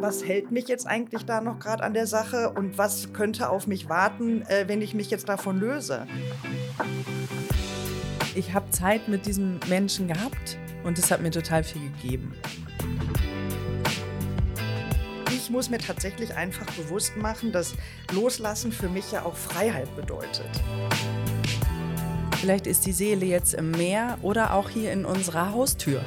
Was hält mich jetzt eigentlich da noch gerade an der Sache und was könnte auf mich warten, äh, wenn ich mich jetzt davon löse? Ich habe Zeit mit diesem Menschen gehabt und es hat mir total viel gegeben. Ich muss mir tatsächlich einfach bewusst machen, dass Loslassen für mich ja auch Freiheit bedeutet. Vielleicht ist die Seele jetzt im Meer oder auch hier in unserer Haustür.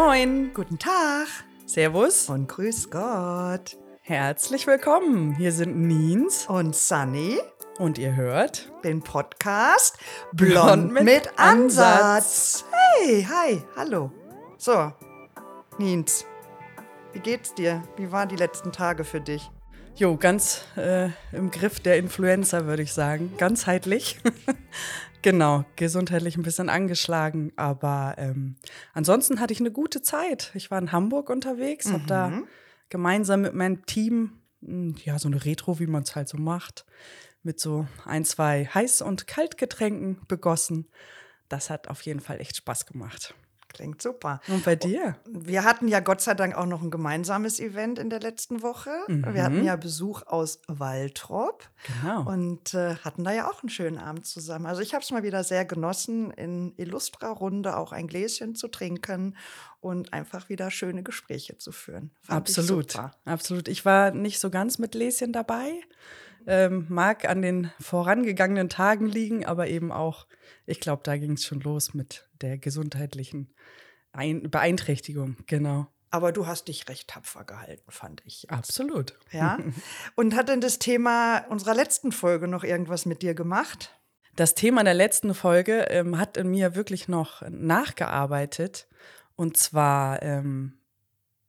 Moin, Guten Tag Servus und Grüß Gott. Herzlich willkommen. Hier sind Nins Und Sunny, und ihr hört den Podcast Blond mit Ansatz. Hey, hi, hallo. So, Nins, wie geht's dir? Wie waren die letzten Tage für dich? Jo, ganz äh, im Griff der Influencer, würde ich sagen. Ganzheitlich. genau, gesundheitlich ein bisschen angeschlagen. Aber ähm, ansonsten hatte ich eine gute Zeit. Ich war in Hamburg unterwegs, habe da gemeinsam mit meinem Team, mh, ja, so eine Retro, wie man es halt so macht, mit so ein, zwei Heiß- und Kaltgetränken begossen. Das hat auf jeden Fall echt Spaß gemacht. Klingt super. Und bei dir? Wir hatten ja Gott sei Dank auch noch ein gemeinsames Event in der letzten Woche. Wir hatten ja Besuch aus Waltrop Genau. und äh, hatten da ja auch einen schönen Abend zusammen. Also ich habe es mal wieder sehr genossen, in illustrer Runde auch ein Gläschen zu trinken und einfach wieder schöne Gespräche zu führen. Fand ich Absolut, super. absolut. Ich war nicht so ganz mit Läschen dabei. Ähm, mag an den vorangegangenen Tagen liegen, aber eben auch, ich glaube, da ging es schon los mit der gesundheitlichen Ein Beeinträchtigung. Genau. Aber du hast dich recht tapfer gehalten, fand ich. jetzt. Absolut. Ja. Und hat denn das Thema unserer letzten Folge noch irgendwas mit dir gemacht? Das Thema der letzten Folge ähm, hat in mir wirklich noch nachgearbeitet. Und zwar ähm,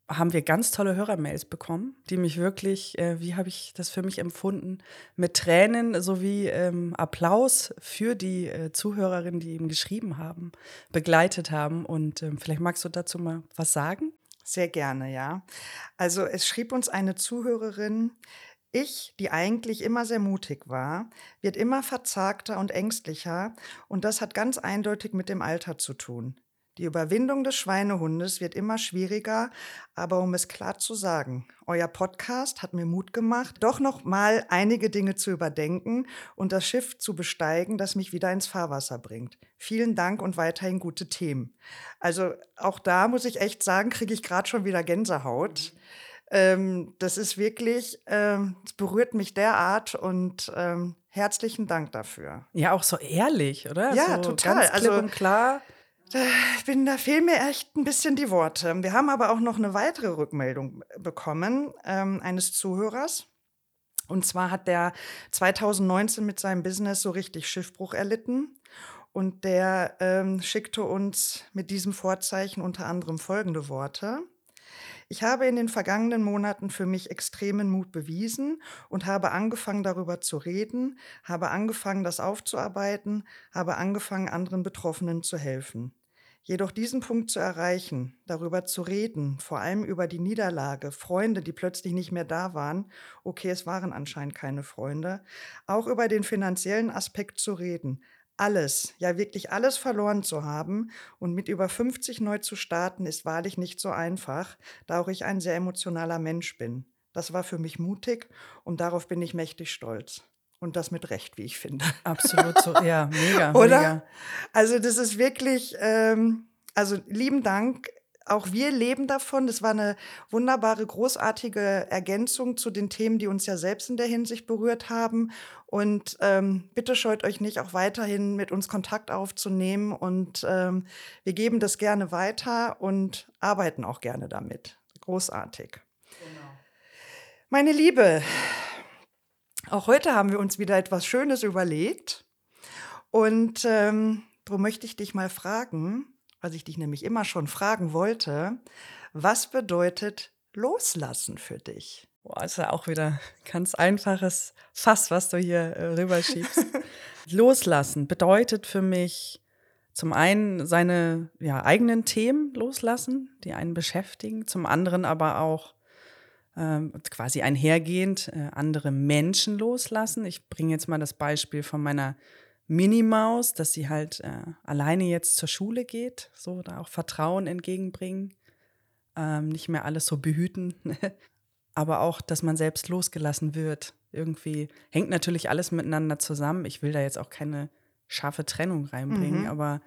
haben wir ganz tolle Hörermails bekommen, die mich wirklich, äh, wie habe ich das für mich empfunden, mit Tränen sowie ähm, Applaus für die äh, Zuhörerinnen, die eben geschrieben haben, begleitet haben. Und ähm, vielleicht magst du dazu mal was sagen? Sehr gerne, ja. Also es schrieb uns eine Zuhörerin, ich, die eigentlich immer sehr mutig war, wird immer verzagter und ängstlicher und das hat ganz eindeutig mit dem Alter zu tun. Die Überwindung des Schweinehundes wird immer schwieriger, aber um es klar zu sagen, euer Podcast hat mir Mut gemacht, doch noch mal einige Dinge zu überdenken und das Schiff zu besteigen, das mich wieder ins Fahrwasser bringt. Vielen Dank und weiterhin gute Themen. Also auch da muss ich echt sagen, kriege ich gerade schon wieder Gänsehaut. Ähm, das ist wirklich, ähm, es berührt mich derart und ähm, herzlichen Dank dafür. Ja, auch so ehrlich, oder? Ja, so total. Ganz klipp Also- und klar. Ich bin, da fehlen mir echt ein bisschen die Worte. Wir haben aber auch noch eine weitere Rückmeldung bekommen ähm, eines Zuhörers. Und zwar hat der 2019 mit seinem Business so richtig Schiffbruch erlitten. Und der ähm, schickte uns mit diesem Vorzeichen unter anderem folgende Worte. Ich habe in den vergangenen Monaten für mich extremen Mut bewiesen und habe angefangen, darüber zu reden, habe angefangen, das aufzuarbeiten, habe angefangen, anderen Betroffenen zu helfen. Jedoch diesen Punkt zu erreichen, darüber zu reden, vor allem über die Niederlage, Freunde, die plötzlich nicht mehr da waren, okay, es waren anscheinend keine Freunde, auch über den finanziellen Aspekt zu reden, alles, ja wirklich alles verloren zu haben und mit über 50 neu zu starten, ist wahrlich nicht so einfach, da auch ich ein sehr emotionaler Mensch bin. Das war für mich mutig und darauf bin ich mächtig stolz. Und das mit Recht, wie ich finde. Absolut so. Ja, mega. Oder? Mega. Also das ist wirklich, ähm, also lieben Dank. Auch wir leben davon. Das war eine wunderbare, großartige Ergänzung zu den Themen, die uns ja selbst in der Hinsicht berührt haben. Und ähm, bitte scheut euch nicht, auch weiterhin mit uns Kontakt aufzunehmen. Und ähm, wir geben das gerne weiter und arbeiten auch gerne damit. Großartig. Meine Liebe, auch heute haben wir uns wieder etwas Schönes überlegt. Und ähm, darum möchte ich dich mal fragen, was ich dich nämlich immer schon fragen wollte, was bedeutet Loslassen für dich? Boah, ist ja auch wieder ganz einfaches Fass, was du hier äh, rüberschiebst. Loslassen bedeutet für mich zum einen seine ja, eigenen Themen loslassen, die einen beschäftigen, zum anderen aber auch quasi einhergehend äh, andere Menschen loslassen. Ich bringe jetzt mal das Beispiel von meiner Minimaus, dass sie halt äh, alleine jetzt zur Schule geht, so da auch Vertrauen entgegenbringen, ähm, nicht mehr alles so behüten, aber auch, dass man selbst losgelassen wird. Irgendwie hängt natürlich alles miteinander zusammen. Ich will da jetzt auch keine scharfe Trennung reinbringen, mhm. aber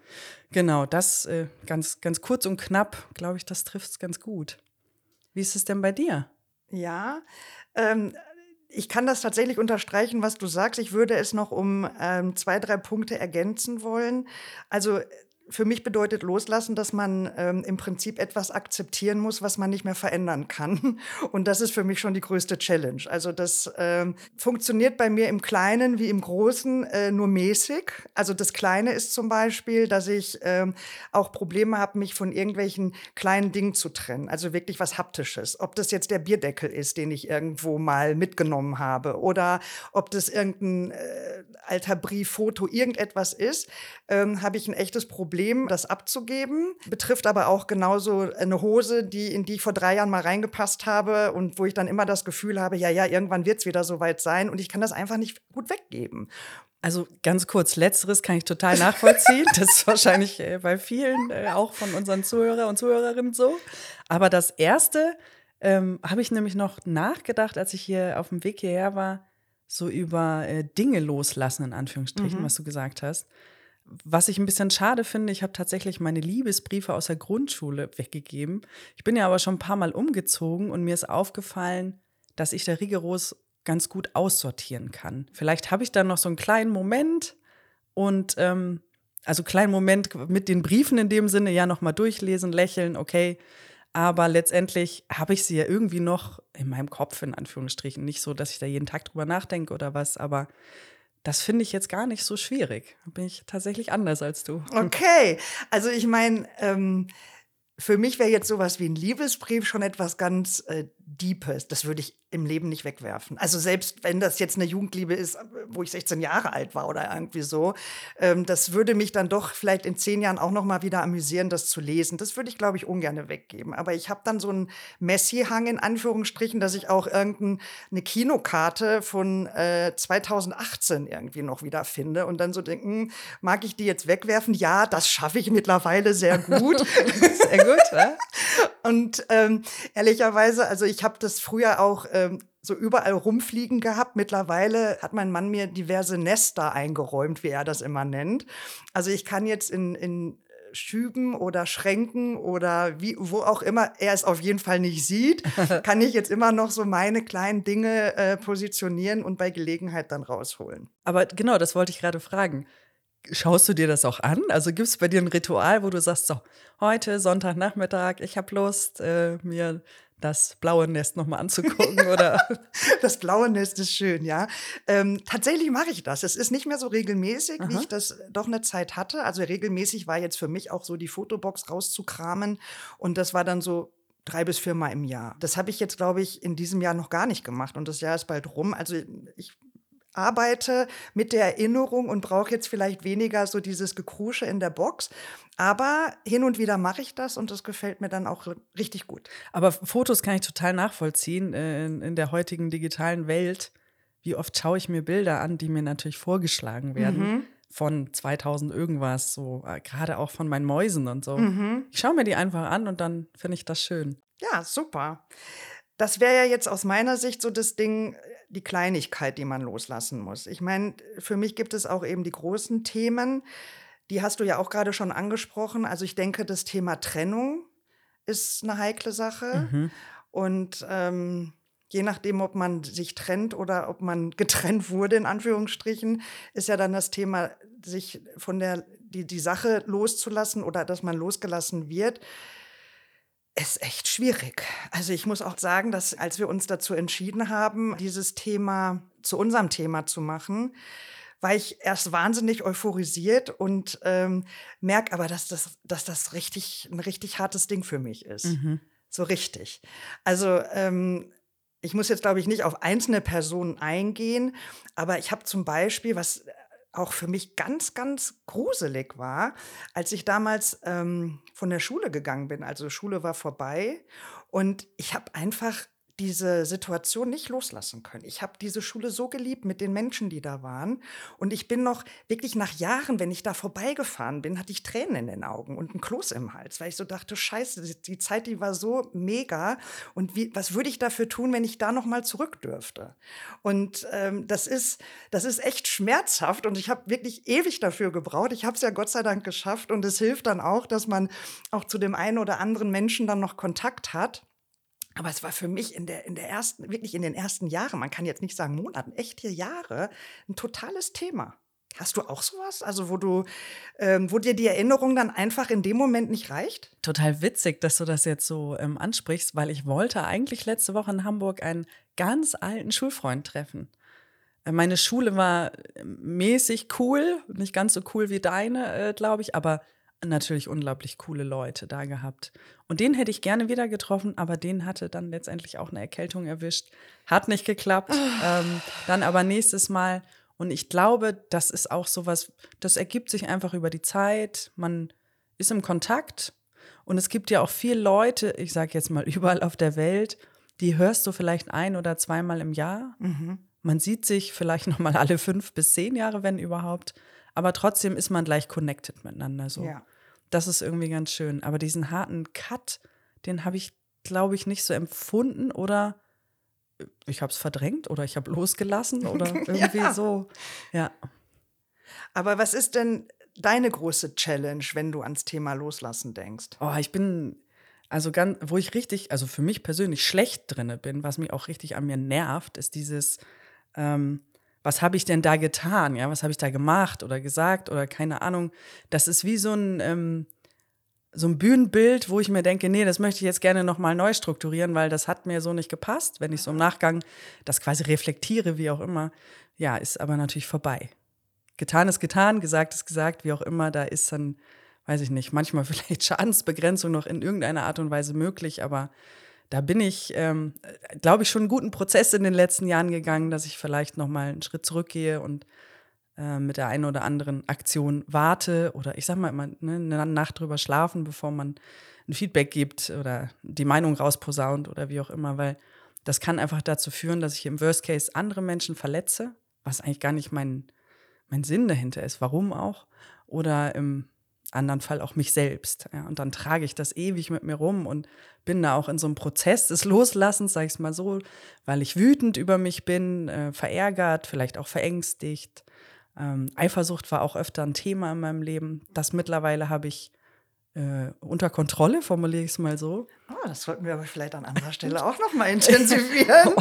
genau, das äh, ganz, ganz kurz und knapp, glaube ich, das trifft es ganz gut. Wie ist es denn bei dir? Ja, ähm, ich kann das tatsächlich unterstreichen, was du sagst. Ich würde es noch um ähm, zwei, drei Punkte ergänzen wollen. Also für mich bedeutet loslassen, dass man ähm, im Prinzip etwas akzeptieren muss, was man nicht mehr verändern kann. Und das ist für mich schon die größte Challenge. Also das ähm, funktioniert bei mir im Kleinen wie im Großen äh, nur mäßig. Also das Kleine ist zum Beispiel, dass ich ähm, auch Probleme habe, mich von irgendwelchen kleinen Dingen zu trennen. Also wirklich was Haptisches. Ob das jetzt der Bierdeckel ist, den ich irgendwo mal mitgenommen habe, oder ob das irgendein äh, alter Brief, Foto, irgendetwas ist, ähm, habe ich ein echtes Problem Problem, das abzugeben. Betrifft aber auch genauso eine Hose, die, in die ich vor drei Jahren mal reingepasst habe und wo ich dann immer das Gefühl habe, ja, ja, irgendwann wird es wieder soweit sein und ich kann das einfach nicht gut weggeben. Also ganz kurz, letzteres kann ich total nachvollziehen. Das ist wahrscheinlich äh, bei vielen, äh, auch von unseren Zuhörer und Zuhörerinnen so. Aber das Erste ähm, habe ich nämlich noch nachgedacht, als ich hier auf dem Weg hierher war, so über äh, Dinge loslassen, in Anführungsstrichen, mhm. was du gesagt hast. Was ich ein bisschen schade finde, ich habe tatsächlich meine Liebesbriefe aus der Grundschule weggegeben. Ich bin ja aber schon ein paar Mal umgezogen und mir ist aufgefallen, dass ich da rigoros ganz gut aussortieren kann. Vielleicht habe ich dann noch so einen kleinen Moment und ähm, also kleinen Moment mit den Briefen in dem Sinne, ja, nochmal durchlesen, lächeln, okay. Aber letztendlich habe ich sie ja irgendwie noch in meinem Kopf, in Anführungsstrichen. Nicht so, dass ich da jeden Tag drüber nachdenke oder was, aber das finde ich jetzt gar nicht so schwierig. Bin ich tatsächlich anders als du. Okay, also ich meine, ähm, für mich wäre jetzt sowas wie ein Liebesbrief schon etwas ganz äh, Deepes. Das würde ich im Leben nicht wegwerfen. Also selbst wenn das jetzt eine Jugendliebe ist, wo ich 16 Jahre alt war oder irgendwie so, ähm, das würde mich dann doch vielleicht in zehn Jahren auch noch mal wieder amüsieren, das zu lesen. Das würde ich, glaube ich, ungern weggeben. Aber ich habe dann so einen Messi-Hang in Anführungsstrichen, dass ich auch irgendeine Kinokarte von äh, 2018 irgendwie noch wieder finde und dann so denken, hm, mag ich die jetzt wegwerfen? Ja, das schaffe ich mittlerweile sehr gut. sehr gut, ja? Und ähm, ehrlicherweise, also ich habe das früher auch ähm, so überall rumfliegen gehabt. Mittlerweile hat mein Mann mir diverse Nester eingeräumt, wie er das immer nennt. Also ich kann jetzt in, in Schüben oder Schränken oder wie, wo auch immer er es auf jeden Fall nicht sieht, kann ich jetzt immer noch so meine kleinen Dinge äh, positionieren und bei Gelegenheit dann rausholen. Aber genau, das wollte ich gerade fragen. Schaust du dir das auch an? Also gibt es bei dir ein Ritual, wo du sagst, so, heute Sonntagnachmittag, ich habe Lust, äh, mir das blaue Nest nochmal anzugucken, oder? das blaue Nest ist schön, ja. Ähm, tatsächlich mache ich das. Es ist nicht mehr so regelmäßig, Aha. wie ich das doch eine Zeit hatte. Also regelmäßig war jetzt für mich auch so die Fotobox rauszukramen. Und das war dann so drei bis viermal im Jahr. Das habe ich jetzt, glaube ich, in diesem Jahr noch gar nicht gemacht. Und das Jahr ist bald rum. Also ich arbeite mit der Erinnerung und brauche jetzt vielleicht weniger so dieses Gekrusche in der Box. Aber hin und wieder mache ich das und das gefällt mir dann auch richtig gut. Aber Fotos kann ich total nachvollziehen äh, in, in der heutigen digitalen Welt. Wie oft schaue ich mir Bilder an, die mir natürlich vorgeschlagen werden. Mhm. Von 2000 irgendwas, so äh, gerade auch von meinen Mäusen und so. Mhm. Ich schaue mir die einfach an und dann finde ich das schön. Ja, super. Das wäre ja jetzt aus meiner Sicht so das Ding, die Kleinigkeit, die man loslassen muss. Ich meine, für mich gibt es auch eben die großen Themen, die hast du ja auch gerade schon angesprochen. Also ich denke, das Thema Trennung ist eine heikle Sache. Mhm. Und ähm, je nachdem, ob man sich trennt oder ob man getrennt wurde, in Anführungsstrichen, ist ja dann das Thema, sich von der, die, die Sache loszulassen oder dass man losgelassen wird ist echt schwierig. Also ich muss auch sagen, dass als wir uns dazu entschieden haben, dieses Thema zu unserem Thema zu machen, war ich erst wahnsinnig euphorisiert und ähm, merke aber, dass das, dass das richtig ein richtig hartes Ding für mich ist. Mhm. So richtig. Also ähm, ich muss jetzt, glaube ich, nicht auf einzelne Personen eingehen, aber ich habe zum Beispiel, was auch für mich ganz, ganz gruselig war, als ich damals ähm, von der Schule gegangen bin. Also Schule war vorbei und ich habe einfach diese Situation nicht loslassen können. Ich habe diese Schule so geliebt mit den Menschen, die da waren. Und ich bin noch wirklich nach Jahren, wenn ich da vorbeigefahren bin, hatte ich Tränen in den Augen und ein Kloß im Hals, weil ich so dachte, scheiße, die Zeit, die war so mega. Und wie, was würde ich dafür tun, wenn ich da noch mal zurück dürfte? Und ähm, das, ist, das ist echt schmerzhaft. Und ich habe wirklich ewig dafür gebraucht. Ich habe es ja Gott sei Dank geschafft. Und es hilft dann auch, dass man auch zu dem einen oder anderen Menschen dann noch Kontakt hat. Aber es war für mich in der, in der ersten, wirklich in den ersten Jahren, man kann jetzt nicht sagen Monaten, echt hier Jahre, ein totales Thema. Hast du auch sowas? Also, wo du, ähm, wo dir die Erinnerung dann einfach in dem Moment nicht reicht? Total witzig, dass du das jetzt so ähm, ansprichst, weil ich wollte eigentlich letzte Woche in Hamburg einen ganz alten Schulfreund treffen. Äh, meine Schule war äh, mäßig cool, nicht ganz so cool wie deine, äh, glaube ich, aber natürlich unglaublich coole Leute da gehabt. Und den hätte ich gerne wieder getroffen, aber den hatte dann letztendlich auch eine Erkältung erwischt. Hat nicht geklappt. Oh. Ähm, dann aber nächstes Mal. Und ich glaube, das ist auch sowas, das ergibt sich einfach über die Zeit. Man ist im Kontakt. Und es gibt ja auch viele Leute, ich sage jetzt mal überall auf der Welt, die hörst du vielleicht ein oder zweimal im Jahr. Mhm. Man sieht sich vielleicht noch mal alle fünf bis zehn Jahre, wenn überhaupt. Aber trotzdem ist man gleich connected miteinander. So. Ja. Das ist irgendwie ganz schön. Aber diesen harten Cut, den habe ich, glaube ich, nicht so empfunden oder ich habe es verdrängt oder ich habe losgelassen oder irgendwie ja. so. Ja. Aber was ist denn deine große Challenge, wenn du ans Thema Loslassen denkst? Oh, ich bin, also ganz, wo ich richtig, also für mich persönlich schlecht drinne bin, was mich auch richtig an mir nervt, ist dieses, ähm, was habe ich denn da getan? Ja, was habe ich da gemacht oder gesagt oder keine Ahnung. Das ist wie so ein, ähm, so ein Bühnenbild, wo ich mir denke, nee, das möchte ich jetzt gerne nochmal neu strukturieren, weil das hat mir so nicht gepasst. Wenn ich so im Nachgang das quasi reflektiere, wie auch immer, ja, ist aber natürlich vorbei. Getan ist getan, gesagt ist gesagt, wie auch immer, da ist dann, weiß ich nicht, manchmal vielleicht Schadensbegrenzung noch in irgendeiner Art und Weise möglich, aber da bin ich, ähm, glaube ich, schon einen guten Prozess in den letzten Jahren gegangen, dass ich vielleicht noch mal einen Schritt zurückgehe und äh, mit der einen oder anderen Aktion warte oder ich sag mal immer ne, eine Nacht drüber schlafen, bevor man ein Feedback gibt oder die Meinung rausposaunt oder wie auch immer, weil das kann einfach dazu führen, dass ich im Worst Case andere Menschen verletze, was eigentlich gar nicht mein, mein Sinn dahinter ist, warum auch, oder im anderen Fall auch mich selbst. Ja, und dann trage ich das ewig mit mir rum und bin da auch in so einem Prozess des Loslassens, sag ich es mal so, weil ich wütend über mich bin, äh, verärgert, vielleicht auch verängstigt. Ähm, Eifersucht war auch öfter ein Thema in meinem Leben. Das mittlerweile habe ich äh, unter Kontrolle, formuliere ich es mal so. Oh, das sollten wir aber vielleicht an anderer Stelle auch noch mal intensivieren.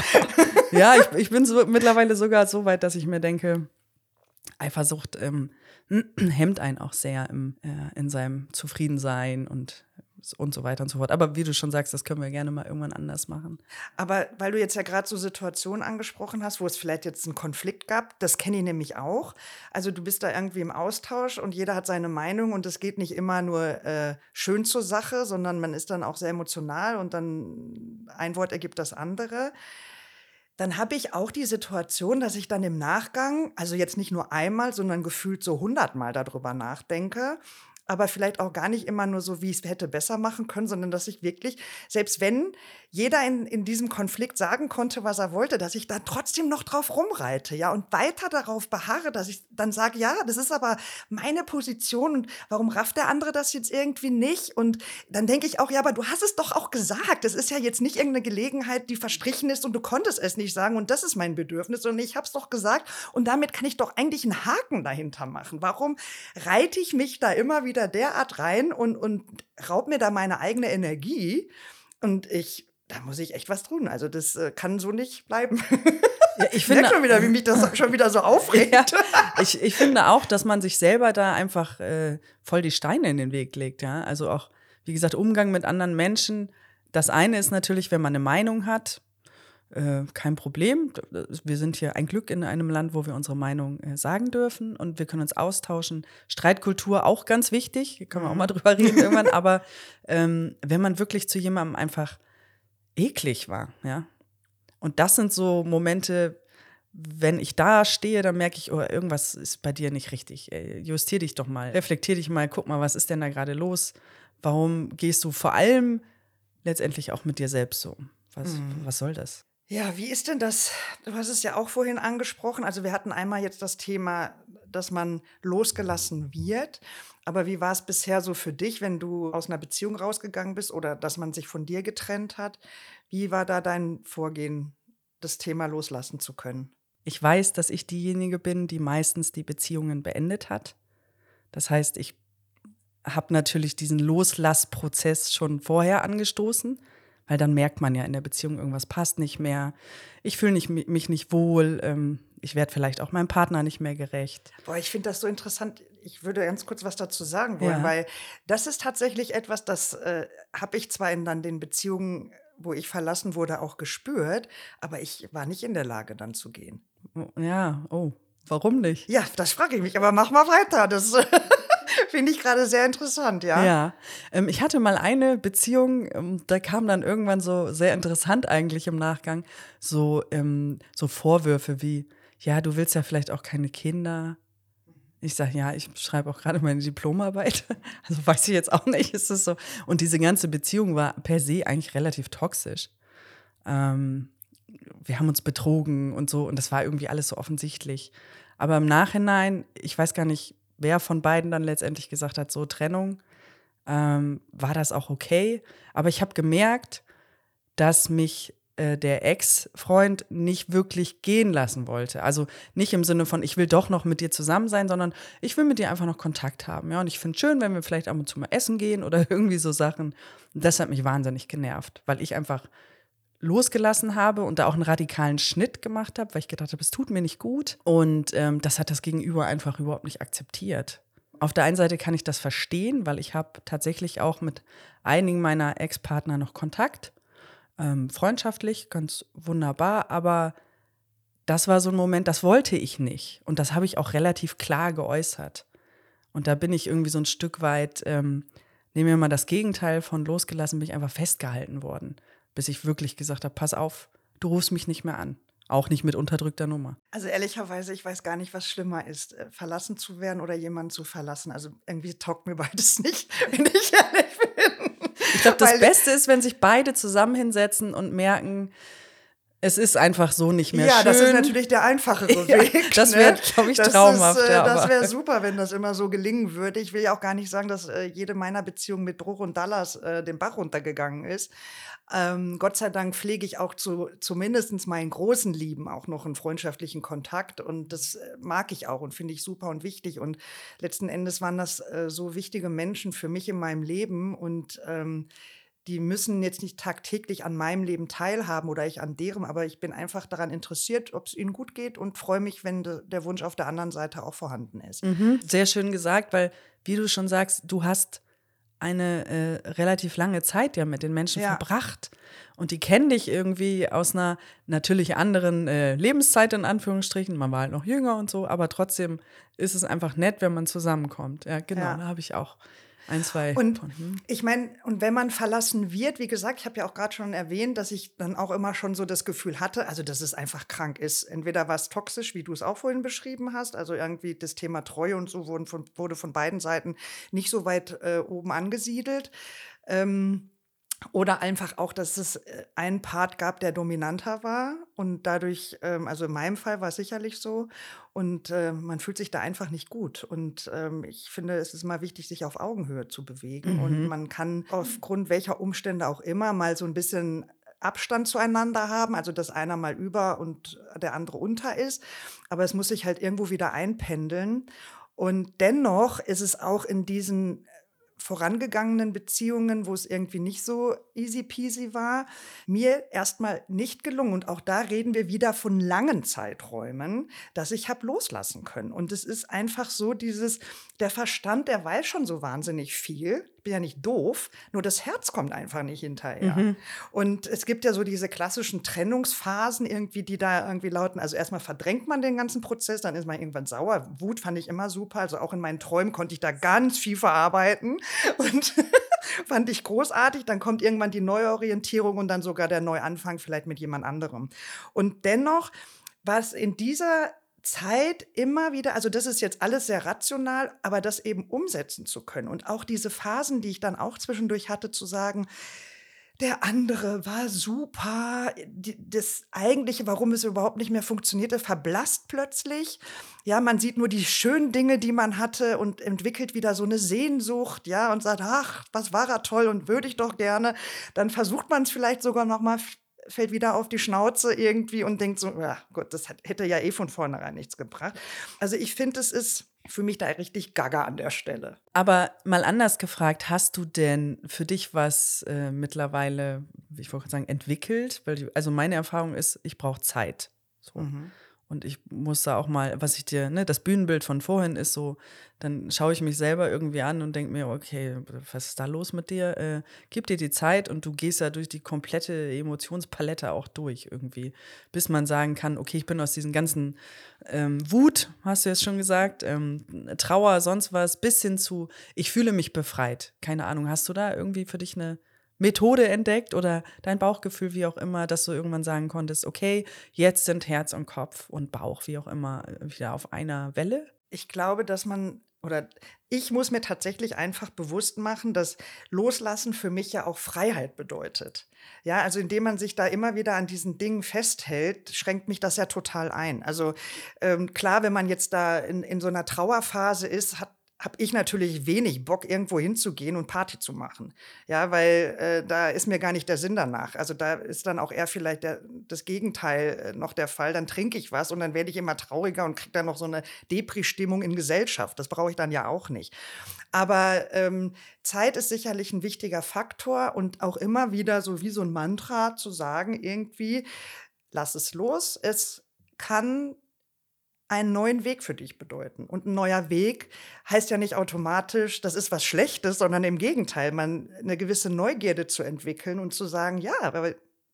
ja, ich, ich bin so, mittlerweile sogar so weit, dass ich mir denke, Eifersucht ähm, hemmt einen auch sehr im, äh, in seinem Zufriedensein und und so weiter und so fort. Aber wie du schon sagst, das können wir gerne mal irgendwann anders machen. Aber weil du jetzt ja gerade so Situationen angesprochen hast, wo es vielleicht jetzt einen Konflikt gab, das kenne ich nämlich auch. Also du bist da irgendwie im Austausch und jeder hat seine Meinung und es geht nicht immer nur äh, schön zur Sache, sondern man ist dann auch sehr emotional und dann ein Wort ergibt das andere dann habe ich auch die Situation, dass ich dann im Nachgang, also jetzt nicht nur einmal, sondern gefühlt so hundertmal darüber nachdenke aber vielleicht auch gar nicht immer nur so, wie ich es hätte besser machen können, sondern dass ich wirklich, selbst wenn jeder in, in diesem Konflikt sagen konnte, was er wollte, dass ich da trotzdem noch drauf rumreite, ja, und weiter darauf beharre, dass ich dann sage, ja, das ist aber meine Position und warum rafft der andere das jetzt irgendwie nicht? Und dann denke ich auch, ja, aber du hast es doch auch gesagt. Es ist ja jetzt nicht irgendeine Gelegenheit, die verstrichen ist und du konntest es nicht sagen und das ist mein Bedürfnis, sondern ich habe es doch gesagt und damit kann ich doch eigentlich einen Haken dahinter machen. Warum reite ich mich da immer wieder wieder derart rein und, und raubt mir da meine eigene Energie. Und ich, da muss ich echt was tun. Also das äh, kann so nicht bleiben. Ja, ich finde schon wieder, wie mich das schon wieder so aufregt. Ja, ich, ich finde auch, dass man sich selber da einfach äh, voll die Steine in den Weg legt. Ja, also auch, wie gesagt, Umgang mit anderen Menschen. Das eine ist natürlich, wenn man eine Meinung hat, äh, kein Problem. Wir sind hier ein Glück in einem Land, wo wir unsere Meinung äh, sagen dürfen und wir können uns austauschen. Streitkultur auch ganz wichtig, hier können wir auch mal mhm. drüber reden irgendwann. Aber ähm, wenn man wirklich zu jemandem einfach eklig war, ja. Und das sind so Momente, wenn ich da stehe, dann merke ich, oh, irgendwas ist bei dir nicht richtig. Ey, justier dich doch mal, reflektier dich mal, guck mal, was ist denn da gerade los? Warum gehst du vor allem letztendlich auch mit dir selbst so? Was, mhm. was soll das? Ja, wie ist denn das? Du hast es ja auch vorhin angesprochen. Also wir hatten einmal jetzt das Thema, dass man losgelassen wird. Aber wie war es bisher so für dich, wenn du aus einer Beziehung rausgegangen bist oder dass man sich von dir getrennt hat? Wie war da dein Vorgehen, das Thema loslassen zu können? Ich weiß, dass ich diejenige bin, die meistens die Beziehungen beendet hat. Das heißt, ich habe natürlich diesen Loslassprozess schon vorher angestoßen. Weil dann merkt man ja in der Beziehung, irgendwas passt nicht mehr. Ich fühle mich nicht wohl. Ähm, ich werde vielleicht auch meinem Partner nicht mehr gerecht. Boah, ich finde das so interessant. Ich würde ganz kurz was dazu sagen wollen, ja. weil das ist tatsächlich etwas, das äh, habe ich zwar in dann den Beziehungen, wo ich verlassen wurde, auch gespürt, aber ich war nicht in der Lage, dann zu gehen. Ja, oh, warum nicht? Ja, das frage ich mich, aber mach mal weiter. Das Finde ich gerade sehr interessant, ja. Ja. Ähm, ich hatte mal eine Beziehung, ähm, da kam dann irgendwann so sehr interessant eigentlich im Nachgang, so, ähm, so Vorwürfe wie, ja, du willst ja vielleicht auch keine Kinder. Ich sage, ja, ich schreibe auch gerade meine Diplomarbeit. Also weiß ich jetzt auch nicht, ist es so. Und diese ganze Beziehung war per se eigentlich relativ toxisch. Ähm, wir haben uns betrogen und so und das war irgendwie alles so offensichtlich. Aber im Nachhinein, ich weiß gar nicht, wer von beiden dann letztendlich gesagt hat, so Trennung, ähm, war das auch okay. Aber ich habe gemerkt, dass mich äh, der Ex-Freund nicht wirklich gehen lassen wollte. Also nicht im Sinne von, ich will doch noch mit dir zusammen sein, sondern ich will mit dir einfach noch Kontakt haben. Ja, und ich finde es schön, wenn wir vielleicht ab und zu mal essen gehen oder irgendwie so Sachen. Das hat mich wahnsinnig genervt, weil ich einfach losgelassen habe und da auch einen radikalen Schnitt gemacht habe, weil ich gedacht habe, es tut mir nicht gut. Und ähm, das hat das Gegenüber einfach überhaupt nicht akzeptiert. Auf der einen Seite kann ich das verstehen, weil ich habe tatsächlich auch mit einigen meiner Ex-Partner noch Kontakt. Ähm, freundschaftlich, ganz wunderbar, aber das war so ein Moment, das wollte ich nicht. Und das habe ich auch relativ klar geäußert. Und da bin ich irgendwie so ein Stück weit, ähm, nehmen wir mal das Gegenteil von losgelassen, bin ich einfach festgehalten worden bis ich wirklich gesagt habe, pass auf, du rufst mich nicht mehr an. Auch nicht mit unterdrückter Nummer. Also ehrlicherweise, ich weiß gar nicht, was schlimmer ist, äh, verlassen zu werden oder jemanden zu verlassen. Also irgendwie taugt mir beides nicht, wenn ich ehrlich bin. Ich glaube, das Beste ist, wenn sich beide zusammen hinsetzen und merken, es ist einfach so nicht mehr ja, schön. Ja, das ist natürlich der einfachere ja, Weg. Das wäre, ne? glaube ich, traumhaft. Ist, äh, das wäre super, wenn das immer so gelingen würde. Ich will ja auch gar nicht sagen, dass äh, jede meiner Beziehungen mit Bruch und Dallas äh, den Bach runtergegangen ist. Ähm, Gott sei Dank pflege ich auch zu zumindest meinen großen Lieben auch noch einen freundschaftlichen Kontakt. Und das äh, mag ich auch und finde ich super und wichtig. Und letzten Endes waren das äh, so wichtige Menschen für mich in meinem Leben. Und ähm, die müssen jetzt nicht tagtäglich an meinem Leben teilhaben oder ich an deren, aber ich bin einfach daran interessiert, ob es ihnen gut geht und freue mich, wenn de, der Wunsch auf der anderen Seite auch vorhanden ist. Mhm, sehr schön gesagt, weil, wie du schon sagst, du hast eine äh, relativ lange Zeit ja mit den Menschen ja. verbracht. Und die kennen dich irgendwie aus einer natürlich anderen äh, Lebenszeit, in Anführungsstrichen. Man war halt noch jünger und so, aber trotzdem ist es einfach nett, wenn man zusammenkommt. Ja, genau, ja. da habe ich auch ein, zwei. Und hm. ich meine, und wenn man verlassen wird, wie gesagt, ich habe ja auch gerade schon erwähnt, dass ich dann auch immer schon so das Gefühl hatte, also dass es einfach krank ist. Entweder war es toxisch, wie du es auch vorhin beschrieben hast, also irgendwie das Thema Treue und so wurden von, wurde von beiden Seiten nicht so weit äh, oben angesiedelt. Ähm, oder einfach auch, dass es äh, einen Part gab, der dominanter war und dadurch, ähm, also in meinem Fall war es sicherlich so und äh, man fühlt sich da einfach nicht gut. Und ähm, ich finde, es ist immer wichtig, sich auf Augenhöhe zu bewegen mhm. und man kann aufgrund welcher Umstände auch immer mal so ein bisschen Abstand zueinander haben, also dass einer mal über und der andere unter ist. Aber es muss sich halt irgendwo wieder einpendeln. Und dennoch ist es auch in diesen vorangegangenen Beziehungen, wo es irgendwie nicht so easy peasy war, mir erstmal nicht gelungen. Und auch da reden wir wieder von langen Zeiträumen, dass ich habe loslassen können. Und es ist einfach so dieses, der Verstand, der weiß schon so wahnsinnig viel. Ich bin ja nicht doof, nur das Herz kommt einfach nicht hinterher. Mhm. Und es gibt ja so diese klassischen Trennungsphasen irgendwie, die da irgendwie lauten. Also erstmal verdrängt man den ganzen Prozess, dann ist man irgendwann sauer. Wut fand ich immer super. Also auch in meinen Träumen konnte ich da ganz viel verarbeiten und fand ich großartig. Dann kommt irgendwann die Neuorientierung und dann sogar der Neuanfang vielleicht mit jemand anderem. Und dennoch war es in dieser Zeit immer wieder, also das ist jetzt alles sehr rational, aber das eben umsetzen zu können und auch diese Phasen, die ich dann auch zwischendurch hatte, zu sagen, der andere war super. Das eigentliche, warum es überhaupt nicht mehr funktionierte, verblasst plötzlich. Ja, man sieht nur die schönen Dinge, die man hatte und entwickelt wieder so eine Sehnsucht, ja, und sagt, ach, was war er toll und würde ich doch gerne. Dann versucht man es vielleicht sogar noch mal fällt wieder auf die Schnauze irgendwie und denkt so, ja, Gott, das hätte ja eh von vornherein nichts gebracht. Also ich finde, es ist für mich da richtig gaga an der Stelle. Aber mal anders gefragt, hast du denn für dich was äh, mittlerweile, ich wollte sagen, entwickelt? Weil, also meine Erfahrung ist, ich brauche Zeit. So. Mhm. Und ich muss da auch mal, was ich dir, ne, das Bühnenbild von vorhin ist so, dann schaue ich mich selber irgendwie an und denke mir, okay, was ist da los mit dir? Äh, gib dir die Zeit und du gehst ja durch die komplette Emotionspalette auch durch irgendwie, bis man sagen kann, okay, ich bin aus diesen ganzen ähm, Wut, hast du jetzt schon gesagt, ähm, Trauer, sonst was, bis hin zu, ich fühle mich befreit. Keine Ahnung, hast du da irgendwie für dich eine Methode entdeckt oder dein Bauchgefühl, wie auch immer, dass du irgendwann sagen konntest, okay, jetzt sind Herz und Kopf und Bauch, wie auch immer, wieder auf einer Welle? Ich glaube, dass man oder ich muss mir tatsächlich einfach bewusst machen, dass Loslassen für mich ja auch Freiheit bedeutet. Ja, also indem man sich da immer wieder an diesen Dingen festhält, schränkt mich das ja total ein. Also ähm, klar, wenn man jetzt da in, in so einer Trauerphase ist, hat habe ich natürlich wenig Bock, irgendwo hinzugehen und Party zu machen. Ja, weil äh, da ist mir gar nicht der Sinn danach. Also da ist dann auch eher vielleicht der, das Gegenteil äh, noch der Fall. Dann trinke ich was und dann werde ich immer trauriger und kriege dann noch so eine Depri-Stimmung in Gesellschaft. Das brauche ich dann ja auch nicht. Aber ähm, Zeit ist sicherlich ein wichtiger Faktor und auch immer wieder so wie so ein Mantra zu sagen, irgendwie, lass es los. Es kann einen neuen Weg für dich bedeuten. Und ein neuer Weg heißt ja nicht automatisch, das ist was Schlechtes, sondern im Gegenteil, man eine gewisse Neugierde zu entwickeln und zu sagen, ja,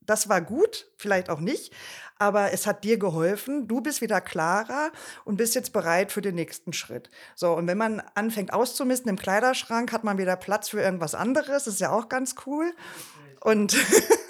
das war gut, vielleicht auch nicht, aber es hat dir geholfen, du bist wieder klarer und bist jetzt bereit für den nächsten Schritt. So, und wenn man anfängt auszumisten im Kleiderschrank, hat man wieder Platz für irgendwas anderes, das ist ja auch ganz cool. Und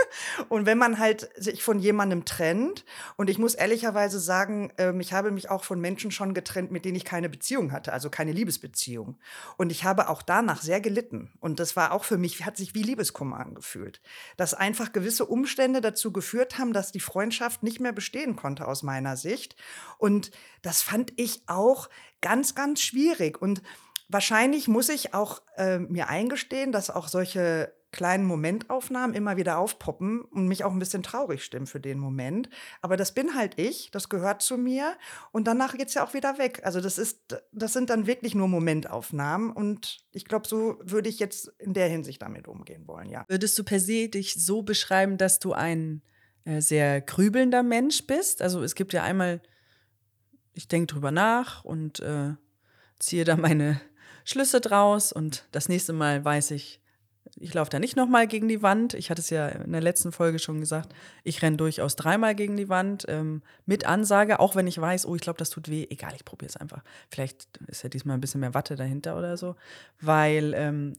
Und wenn man halt sich von jemandem trennt, und ich muss ehrlicherweise sagen, ähm, ich habe mich auch von Menschen schon getrennt, mit denen ich keine Beziehung hatte, also keine Liebesbeziehung. Und ich habe auch danach sehr gelitten. Und das war auch für mich, hat sich wie Liebeskummer angefühlt. Dass einfach gewisse Umstände dazu geführt haben, dass die Freundschaft nicht mehr bestehen konnte aus meiner Sicht. Und das fand ich auch ganz, ganz schwierig. Und wahrscheinlich muss ich auch äh, mir eingestehen, dass auch solche kleinen Momentaufnahmen immer wieder aufpoppen und mich auch ein bisschen traurig stimmen für den Moment. Aber das bin halt ich, das gehört zu mir und danach geht es ja auch wieder weg. Also das ist, das sind dann wirklich nur Momentaufnahmen und ich glaube, so würde ich jetzt in der Hinsicht damit umgehen wollen, ja. Würdest du per se dich so beschreiben, dass du ein äh, sehr grübelnder Mensch bist? Also es gibt ja einmal, ich denke drüber nach und äh, ziehe da meine Schlüsse draus und das nächste Mal weiß ich, ich laufe da nicht nochmal gegen die Wand. Ich hatte es ja in der letzten Folge schon gesagt. Ich renne durchaus dreimal gegen die Wand ähm, mit Ansage, auch wenn ich weiß, oh, ich glaube, das tut weh. Egal, ich probiere es einfach. Vielleicht ist ja diesmal ein bisschen mehr Watte dahinter oder so. Weil ähm,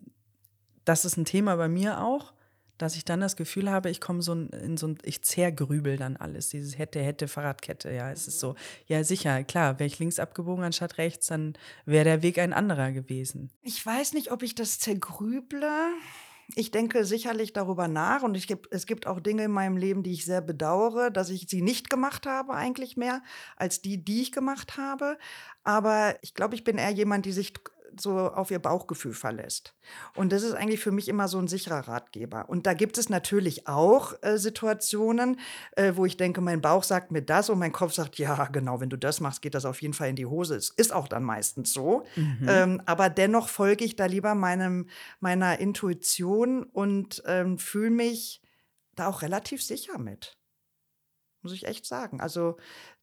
das ist ein Thema bei mir auch, dass ich dann das Gefühl habe, ich komme so in so ein, ich zergrübel dann alles. Dieses hätte, hätte, Fahrradkette. Ja, es ist so. Ja, sicher, klar, wäre ich links abgebogen anstatt rechts, dann wäre der Weg ein anderer gewesen. Ich weiß nicht, ob ich das zergrüble ich denke sicherlich darüber nach und ich, es gibt auch Dinge in meinem Leben, die ich sehr bedauere, dass ich sie nicht gemacht habe, eigentlich mehr als die, die ich gemacht habe. Aber ich glaube, ich bin eher jemand, die sich so auf ihr Bauchgefühl verlässt. Und das ist eigentlich für mich immer so ein sicherer Ratgeber. Und da gibt es natürlich auch äh, Situationen, äh, wo ich denke, mein Bauch sagt mir das und mein Kopf sagt, ja, genau, wenn du das machst, geht das auf jeden Fall in die Hose. Es ist auch dann meistens so. Mhm. Ähm, aber dennoch folge ich da lieber meinem, meiner Intuition und ähm, fühle mich da auch relativ sicher mit. Muss ich echt sagen. Also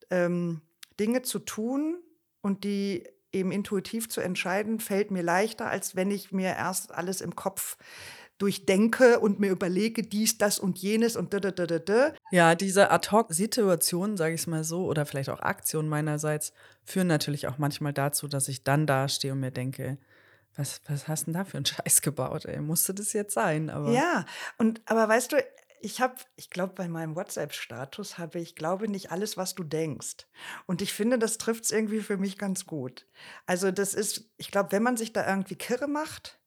ähm, Dinge zu tun und die eben intuitiv zu entscheiden, fällt mir leichter, als wenn ich mir erst alles im Kopf durchdenke und mir überlege, dies, das und jenes und da, da, da, da. Ja, diese Ad-Hoc-Situationen, sage ich es mal so, oder vielleicht auch Aktionen meinerseits, führen natürlich auch manchmal dazu, dass ich dann dastehe und mir denke, was, was hast du denn da für einen Scheiß gebaut? Ey? Musste das jetzt sein? Aber ja, und aber weißt du, ich habe, ich glaube, bei meinem WhatsApp-Status habe ich, glaube nicht alles, was du denkst. Und ich finde, das trifft es irgendwie für mich ganz gut. Also das ist, ich glaube, wenn man sich da irgendwie kirre macht,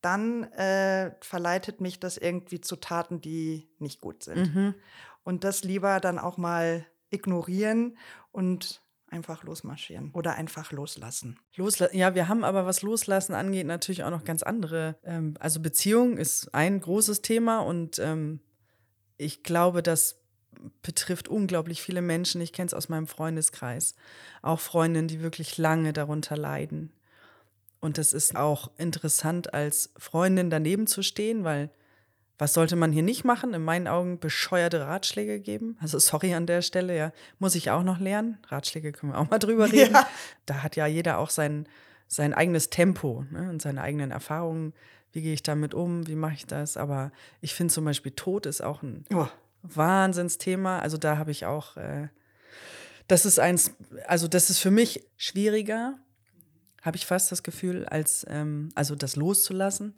dann äh, verleitet mich das irgendwie zu Taten, die nicht gut sind. Mhm. Und das lieber dann auch mal ignorieren und einfach losmarschieren oder einfach loslassen. Losla ja, wir haben aber, was Loslassen angeht, natürlich auch noch ganz andere. Ähm, also Beziehung ist ein großes Thema und ähm, ich glaube, das betrifft unglaublich viele Menschen. Ich kenne es aus meinem Freundeskreis. Auch Freundinnen, die wirklich lange darunter leiden. Und es ist auch interessant, als Freundin daneben zu stehen, weil was sollte man hier nicht machen? In meinen Augen bescheuerte Ratschläge geben. Also sorry an der Stelle, ja, muss ich auch noch lernen. Ratschläge können wir auch mal drüber reden. Ja. Da hat ja jeder auch sein, sein eigenes Tempo ne, und seine eigenen Erfahrungen. Wie gehe ich damit um? Wie mache ich das? Aber ich finde zum Beispiel Tod ist auch ein Oh, Wahnsinnsthema. Also da habe ich auch, äh, das ist eins, also das ist für mich schwieriger, habe ich fast das Gefühl, als, ähm, also das loszulassen,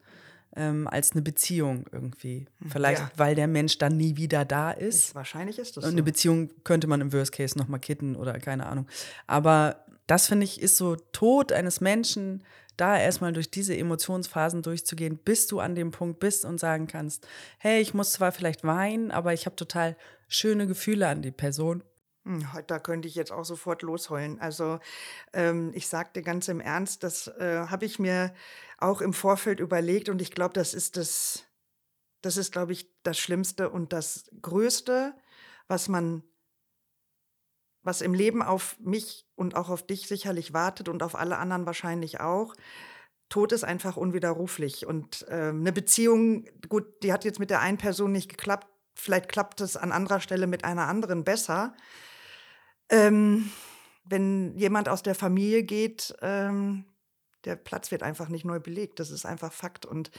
ähm, als eine Beziehung irgendwie. Vielleicht, Ja. weil der Mensch dann nie wieder da ist. wahrscheinlich ist das Und so. eine Beziehung könnte man im Worst Case nochmal kitten oder keine Ahnung. Aber das finde ich ist so Tod eines Menschen, da erstmal durch diese Emotionsphasen durchzugehen, bis du an dem Punkt bist und sagen kannst, hey, ich muss zwar vielleicht weinen, aber ich habe total schöne Gefühle an die Person. Hm, Da könnte ich jetzt auch sofort losheulen. Also ähm, ich sagte ganz im Ernst, das äh, habe ich mir auch im Vorfeld überlegt und ich glaube, das ist das, das ist, glaube ich, das Schlimmste und das Größte, was man, was im Leben auf mich und auch auf dich sicherlich wartet und auf alle anderen wahrscheinlich auch. Tod ist einfach unwiderruflich und ähm, eine Beziehung, gut, die hat jetzt mit der einen Person nicht geklappt. Vielleicht klappt es an anderer Stelle mit einer anderen besser. Ähm, wenn jemand aus der Familie geht, ähm, der Platz wird einfach nicht neu belegt. Das ist einfach Fakt. Und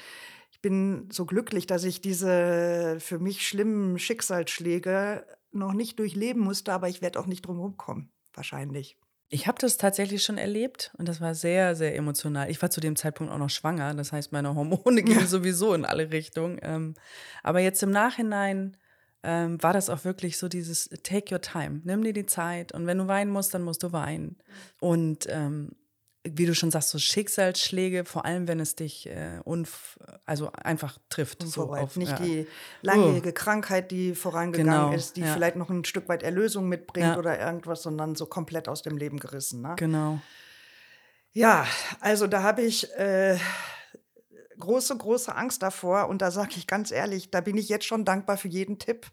ich bin so glücklich, dass ich diese für mich schlimmen Schicksalsschläge noch nicht durchleben musste, aber ich werde auch nicht drum rumkommen, wahrscheinlich. Ich habe das tatsächlich schon erlebt und das war sehr, sehr emotional. Ich war zu dem Zeitpunkt auch noch schwanger, das heißt, meine Hormone gingen Ja. sowieso in alle Richtungen. Ähm, aber jetzt im Nachhinein ähm, war das auch wirklich so dieses Take your time, nimm dir die Zeit und wenn du weinen musst, dann musst du weinen. Und ähm, wie du schon sagst, so Schicksalsschläge, vor allem wenn es dich äh, unf also einfach trifft. So auf, nicht ja. die langjährige Krankheit, die vorangegangen Genau, ist, die ja. vielleicht noch ein Stück weit Erlösung mitbringt Ja. oder irgendwas, sondern so komplett aus dem Leben gerissen. Ne? Genau. Ja, also da habe ich äh, große, große Angst davor. Und da sage ich ganz ehrlich, da bin ich jetzt schon dankbar für jeden Tipp,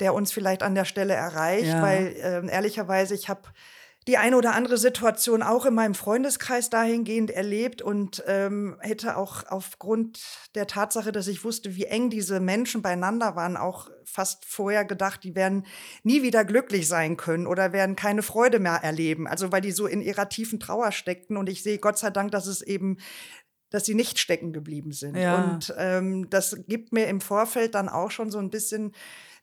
der uns vielleicht an der Stelle erreicht, weil ähm, ehrlicherweise, ich habe die eine oder andere Situation auch in meinem Freundeskreis dahingehend erlebt und ähm, hätte auch aufgrund der Tatsache, dass ich wusste, wie eng diese Menschen beieinander waren, auch fast vorher gedacht, die werden nie wieder glücklich sein können oder werden keine Freude mehr erleben. Also weil die so in ihrer tiefen Trauer steckten. Und ich sehe Gott sei Dank, dass es eben dass sie nicht stecken geblieben sind. Ja. Und ähm, das gibt mir im Vorfeld dann auch schon so ein bisschen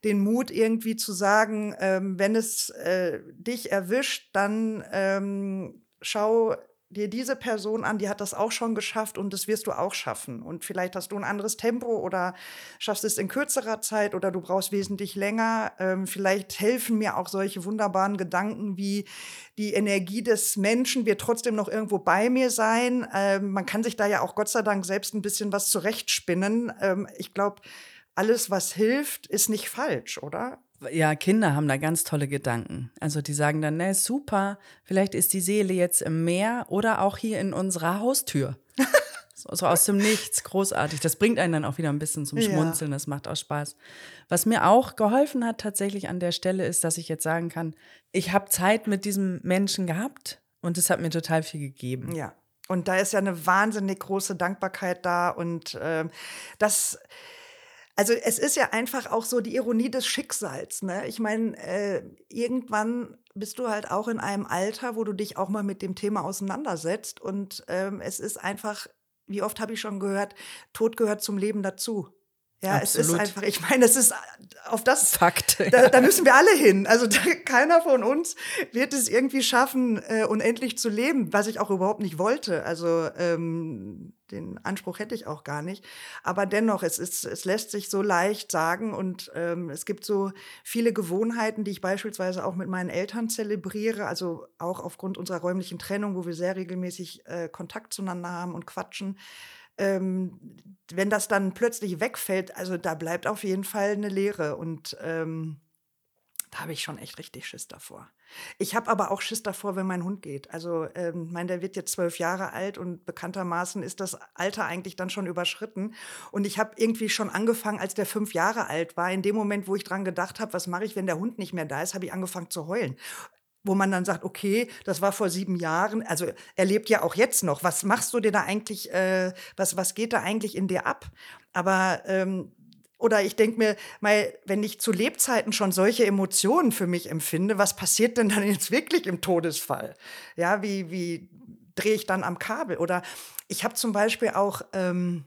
den Mut, irgendwie zu sagen, ähm, wenn es äh, dich erwischt, dann ähm, schau dir diese Person an, die hat das auch schon geschafft und das wirst du auch schaffen. Und vielleicht hast du ein anderes Tempo oder schaffst es in kürzerer Zeit oder du brauchst wesentlich länger. Ähm, vielleicht helfen mir auch solche wunderbaren Gedanken wie die Energie des Menschen wird trotzdem noch irgendwo bei mir sein. Ähm, man kann sich da ja auch Gott sei Dank selbst ein bisschen was zurechtspinnen. Ähm, ich glaube, alles, was hilft, ist nicht falsch, oder? Ja, Kinder haben da ganz tolle Gedanken. Also die sagen dann, ne, super, vielleicht ist die Seele jetzt im Meer oder auch hier in unserer Haustür. so, aus dem Nichts, großartig. Das bringt einen dann auch wieder ein bisschen zum Ja. Schmunzeln, das macht auch Spaß. Was mir auch geholfen hat tatsächlich an der Stelle ist, dass ich jetzt sagen kann, ich habe Zeit mit diesem Menschen gehabt und es hat mir total viel gegeben. Ja. Und da ist ja eine wahnsinnig große Dankbarkeit da und ähm, das. Also es ist ja einfach auch so die Ironie des Schicksals. Ne? Ich meine, äh, irgendwann bist du halt auch in einem Alter, wo du dich auch mal mit dem Thema auseinandersetzt. Und ähm, es ist einfach, wie oft habe ich schon gehört, Tod gehört zum Leben dazu. Ja, es ist Absolut. einfach, ich meine, es ist auf das Fakt. da, da müssen wir alle hin. Also da, keiner von uns wird es irgendwie schaffen, äh, unendlich zu leben, was ich auch überhaupt nicht wollte. Also ähm, den Anspruch hätte ich auch gar nicht. Aber dennoch, es, ist, es lässt sich so leicht sagen und ähm, es gibt so viele Gewohnheiten, die ich beispielsweise auch mit meinen Eltern zelebriere, also auch aufgrund unserer räumlichen Trennung, wo wir sehr regelmäßig äh, Kontakt zueinander haben und quatschen ähm, wenn das dann plötzlich wegfällt, also da bleibt auf jeden Fall eine Leere. Und ähm, da habe ich schon echt richtig Schiss davor. Ich habe aber auch Schiss davor, wenn mein Hund geht. Also, ähm, mein, der wird jetzt zwölf Jahre alt und bekanntermaßen ist das Alter eigentlich dann schon überschritten. Und ich habe irgendwie schon angefangen, als der fünf Jahre alt war. In dem Moment, wo ich dran gedacht habe, was mache ich, wenn der Hund nicht mehr da ist, habe ich angefangen zu heulen wo man dann sagt, okay, das war vor sieben Jahren, also er lebt ja auch jetzt noch. Was machst du dir da eigentlich, äh, was, was geht da eigentlich in dir ab? Aber ähm, oder ich denke mir, mal, wenn ich zu Lebzeiten schon solche Emotionen für mich empfinde, was passiert denn dann jetzt wirklich im Todesfall? Ja, wie, wie drehe ich dann am Kabel? Oder ich habe zum Beispiel auch, ähm,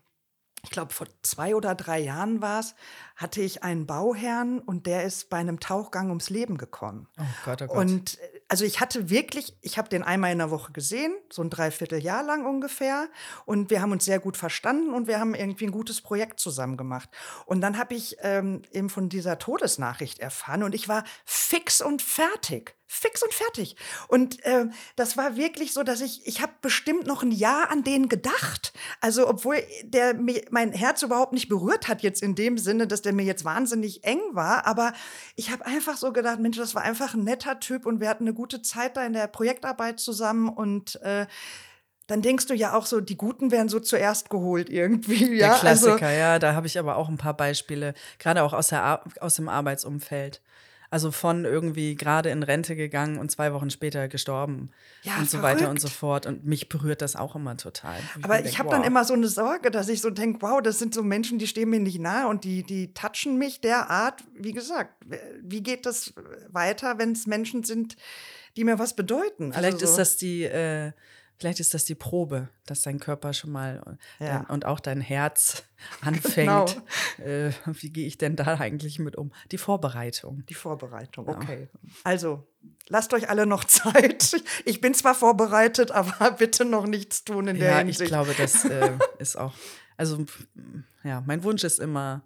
ich glaube, vor zwei oder drei Jahren war es, hatte ich einen Bauherrn und der ist bei einem Tauchgang ums Leben gekommen. Oh Gott, oh Gott. Und also ich hatte wirklich, ich habe den einmal in der Woche gesehen, so ein Dreivierteljahr lang ungefähr. Und wir haben uns sehr gut verstanden und wir haben irgendwie ein gutes Projekt zusammen gemacht. Und dann habe ich ähm, eben von dieser Todesnachricht erfahren und ich war fix und fertig fix und fertig. Und äh, das war wirklich so, dass ich, ich habe bestimmt noch ein Jahr an den gedacht. Also obwohl der mir mein Herz überhaupt nicht berührt hat jetzt in dem Sinne, dass der mir jetzt wahnsinnig eng war. Aber ich habe einfach so gedacht, Mensch, das war einfach ein netter Typ und wir hatten eine gute Zeit da in der Projektarbeit zusammen und äh, dann denkst du ja auch so, die Guten werden so zuerst geholt irgendwie. Ja? Der Klassiker, also, ja, da habe ich aber auch ein paar Beispiele, gerade auch aus, der, aus dem Arbeitsumfeld. Also von irgendwie gerade in Rente gegangen und zwei Wochen später gestorben ja, und so weiter und so fort. Und mich berührt das auch immer total. Aber ich, ich habe wow. dann immer so eine Sorge, dass ich so denke, wow, das sind so Menschen, die stehen mir nicht nahe und die, die touchen mich derart. Wie gesagt, wie geht das weiter, wenn es Menschen sind, die mir was bedeuten? Vielleicht also so. ist das die äh, Vielleicht ist das die Probe, dass dein Körper schon mal ja. dein, und auch dein Herz anfängt. Genau. Äh, wie gehe ich denn da eigentlich mit um? Die Vorbereitung. Die Vorbereitung, okay. Ja. Also, lasst euch alle noch Zeit. Ich bin zwar vorbereitet, aber bitte noch nichts tun in der ja, Hinsicht. Ja, ich glaube, das äh, ist auch. Also, ja, mein Wunsch ist immer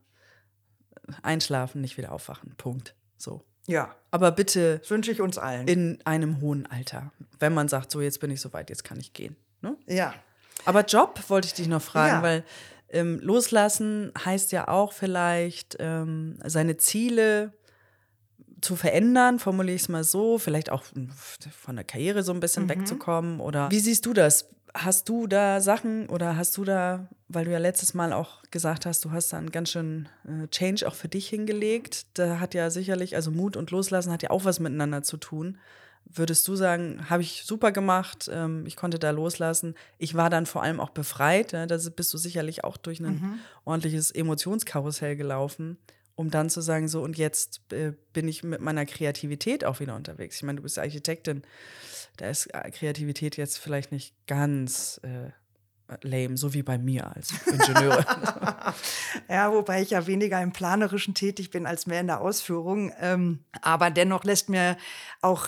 einschlafen, nicht wieder aufwachen. Punkt. So. Ja. Aber bitte. wünsche ich uns allen. In einem hohen Alter. Wenn man sagt, so jetzt bin ich soweit, jetzt kann ich gehen. Ne? Ja. Aber Job wollte ich dich noch fragen, ja. weil ähm, loslassen heißt ja auch vielleicht ähm, seine Ziele zu verändern, formuliere ich es mal so, vielleicht auch von der Karriere so ein bisschen mhm. wegzukommen. Oder wie siehst du das? Hast du da Sachen oder hast du da, weil du ja letztes Mal auch gesagt hast, du hast da einen ganz schön äh, Change auch für dich hingelegt. Da hat ja sicherlich, also Mut und Loslassen hat ja auch was miteinander zu tun. Würdest du sagen, habe ich super gemacht, ähm, ich konnte da loslassen. Ich war dann vor allem auch befreit. Ja, da bist du sicherlich auch durch ein mhm. ordentliches Emotionskarussell gelaufen, um dann zu sagen, so und jetzt äh, bin ich mit meiner Kreativität auch wieder unterwegs. Ich meine, du bist Architektin da ist äh, Kreativität jetzt vielleicht nicht ganz äh, lame, so wie bei mir als Ingenieurin. ja, wobei ich ja weniger im Planerischen tätig bin als mehr in der Ausführung. Ähm, aber dennoch lässt mir auch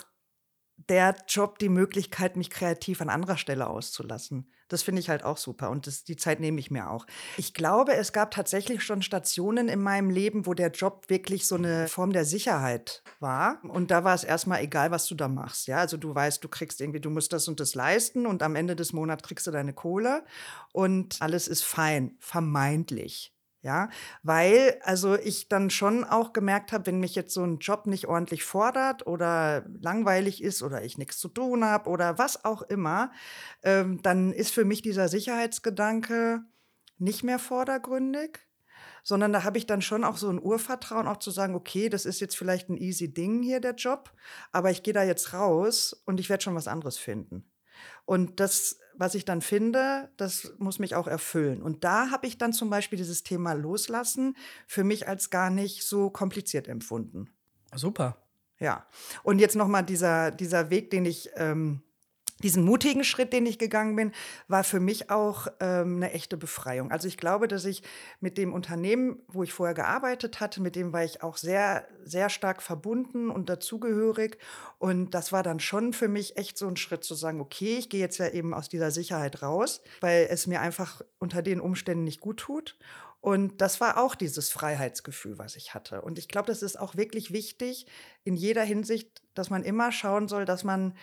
der Job die Möglichkeit, mich kreativ an anderer Stelle auszulassen. Das finde ich halt auch super und das, die Zeit nehme ich mir auch. Ich glaube, es gab tatsächlich schon Stationen in meinem Leben, wo der Job wirklich so eine Form der Sicherheit war. Und da war es erstmal egal, was du da machst. Ja, also du weißt, du kriegst irgendwie, du musst das und das leisten und am Ende des Monats kriegst du deine Kohle und alles ist fein, vermeintlich. Ja, weil also ich dann schon auch gemerkt habe, wenn mich jetzt so ein Job nicht ordentlich fordert oder langweilig ist oder ich nichts zu tun habe oder was auch immer, ähm, dann ist für mich dieser Sicherheitsgedanke nicht mehr vordergründig, sondern da habe ich dann schon auch so ein Urvertrauen, auch zu sagen, okay, das ist jetzt vielleicht ein easy Ding hier, der Job, aber ich gehe da jetzt raus und ich werde schon was anderes finden. Und das was ich dann finde, das muss mich auch erfüllen. Und da habe ich dann zum Beispiel dieses Thema Loslassen für mich als gar nicht so kompliziert empfunden. Super. Ja. Und jetzt nochmal dieser, dieser Weg, den ich ähm, diesen mutigen Schritt, den ich gegangen bin, war für mich auch ähm, eine echte Befreiung. Also ich glaube, dass ich mit dem Unternehmen, wo ich vorher gearbeitet hatte, mit dem war ich auch sehr, sehr stark verbunden und dazugehörig. Und das war dann schon für mich echt so ein Schritt zu sagen, okay, ich gehe jetzt ja eben aus dieser Sicherheit raus, weil es mir einfach unter den Umständen nicht gut tut. Und das war auch dieses Freiheitsgefühl, was ich hatte. Und ich glaube, das ist auch wirklich wichtig in jeder Hinsicht, dass man immer schauen soll, dass man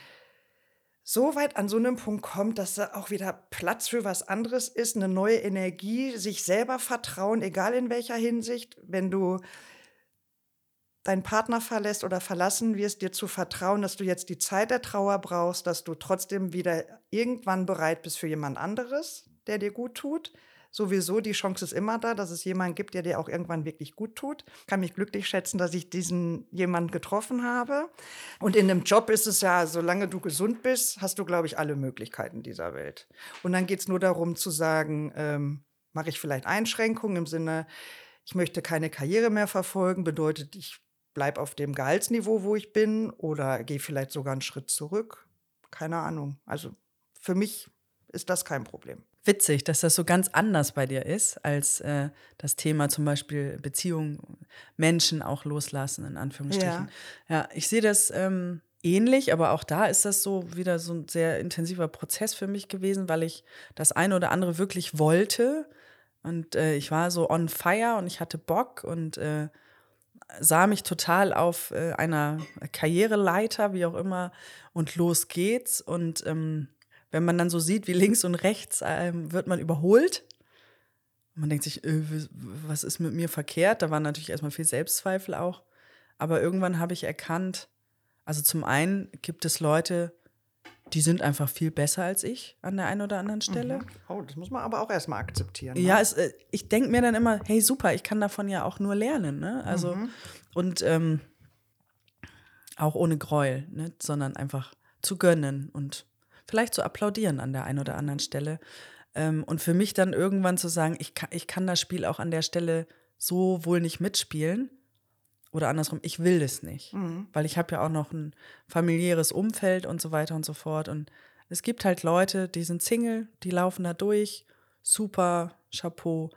so weit an so einem Punkt kommt, dass da auch wieder Platz für was anderes ist, eine neue Energie, sich selber vertrauen, egal in welcher Hinsicht, wenn du deinen Partner verlässt oder verlassen wirst, dir zu vertrauen, dass du jetzt die Zeit der Trauer brauchst, dass du trotzdem wieder irgendwann bereit bist für jemand anderes, der dir gut tut sowieso, die Chance ist immer da, dass es jemanden gibt, der dir auch irgendwann wirklich gut tut. Ich kann mich glücklich schätzen, dass ich diesen jemanden getroffen habe. Und in einem Job ist es ja, solange du gesund bist, hast du, glaube ich, alle Möglichkeiten dieser Welt. Und dann geht es nur darum zu sagen, ähm, mache ich vielleicht Einschränkungen im Sinne, ich möchte keine Karriere mehr verfolgen, bedeutet, ich bleibe auf dem Gehaltsniveau, wo ich bin, oder gehe vielleicht sogar einen Schritt zurück. Keine Ahnung. Also für mich ist das kein Problem witzig, dass das so ganz anders bei dir ist, als äh, das Thema zum Beispiel Beziehungen, Menschen auch loslassen, in Anführungsstrichen. Ja, ja ich sehe das ähm, ähnlich, aber auch da ist das so wieder so ein sehr intensiver Prozess für mich gewesen, weil ich das eine oder andere wirklich wollte. Und äh, ich war so on fire und ich hatte Bock und äh, sah mich total auf äh, einer Karriereleiter, wie auch immer, und los geht's. Und ähm, wenn man dann so sieht, wie links und rechts ähm, wird man überholt. Man denkt sich, äh, was ist mit mir verkehrt? Da waren natürlich erstmal viel Selbstzweifel auch. Aber irgendwann habe ich erkannt, also zum einen gibt es Leute, die sind einfach viel besser als ich an der einen oder anderen Stelle. Mhm. Oh, das muss man aber auch erstmal akzeptieren. Ne? Ja, es, äh, ich denke mir dann immer, hey, super, ich kann davon ja auch nur lernen. Ne? Also, mhm. und ähm, auch ohne Gräuel, ne? sondern einfach zu gönnen und vielleicht zu applaudieren an der einen oder anderen Stelle. Ähm, und für mich dann irgendwann zu sagen, ich kann, ich kann das Spiel auch an der Stelle so wohl nicht mitspielen. Oder andersrum, ich will das nicht. Mhm. Weil ich habe ja auch noch ein familiäres Umfeld und so weiter und so fort. Und es gibt halt Leute, die sind Single, die laufen da durch. Super, Chapeau.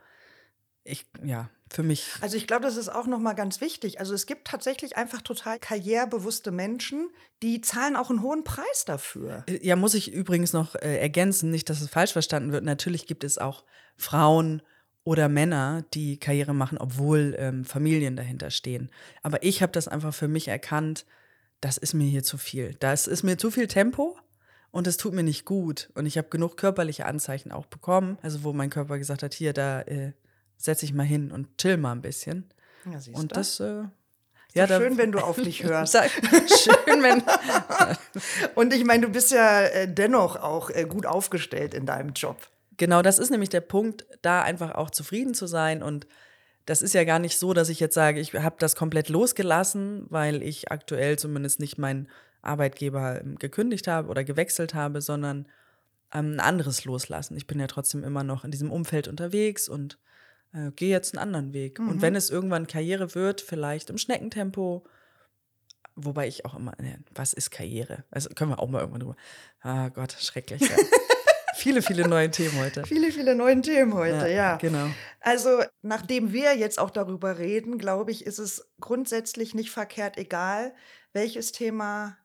Ich, ja, für mich. Also ich glaube, das ist auch nochmal ganz wichtig. Also es gibt tatsächlich einfach total karrierebewusste Menschen, die zahlen auch einen hohen Preis dafür. Äh, ja, muss ich übrigens noch äh, ergänzen, nicht, dass es falsch verstanden wird. Natürlich gibt es auch Frauen oder Männer, die Karriere machen, obwohl ähm, Familien dahinter stehen. Aber ich habe das einfach für mich erkannt, das ist mir hier zu viel. Das ist mir zu viel Tempo und es tut mir nicht gut. Und ich habe genug körperliche Anzeichen auch bekommen, also wo mein Körper gesagt hat, hier, da äh, setz dich mal hin und chill mal ein bisschen. Ja, und das äh, ja, schön, wenn du auf dich hörst. schön, wenn. und ich meine, du bist ja äh, dennoch auch äh, gut aufgestellt in deinem Job. Genau, das ist nämlich der Punkt, da einfach auch zufrieden zu sein. Und das ist ja gar nicht so, dass ich jetzt sage, ich habe das komplett losgelassen, weil ich aktuell zumindest nicht meinen Arbeitgeber ähm, gekündigt habe oder gewechselt habe, sondern ähm, ein anderes loslassen. Ich bin ja trotzdem immer noch in diesem Umfeld unterwegs und äh, geh jetzt einen anderen Weg. Mhm. Und wenn es irgendwann Karriere wird, vielleicht im Schneckentempo, wobei ich auch immer, ne, was ist Karriere? Also können wir auch mal irgendwann drüber. Ah Gott, schrecklich. Ja. viele, viele neue Themen heute. Viele, viele neue Themen heute, ja, ja. Genau. Also, nachdem wir jetzt auch darüber reden, glaube ich, ist es grundsätzlich nicht verkehrt, egal welches Thema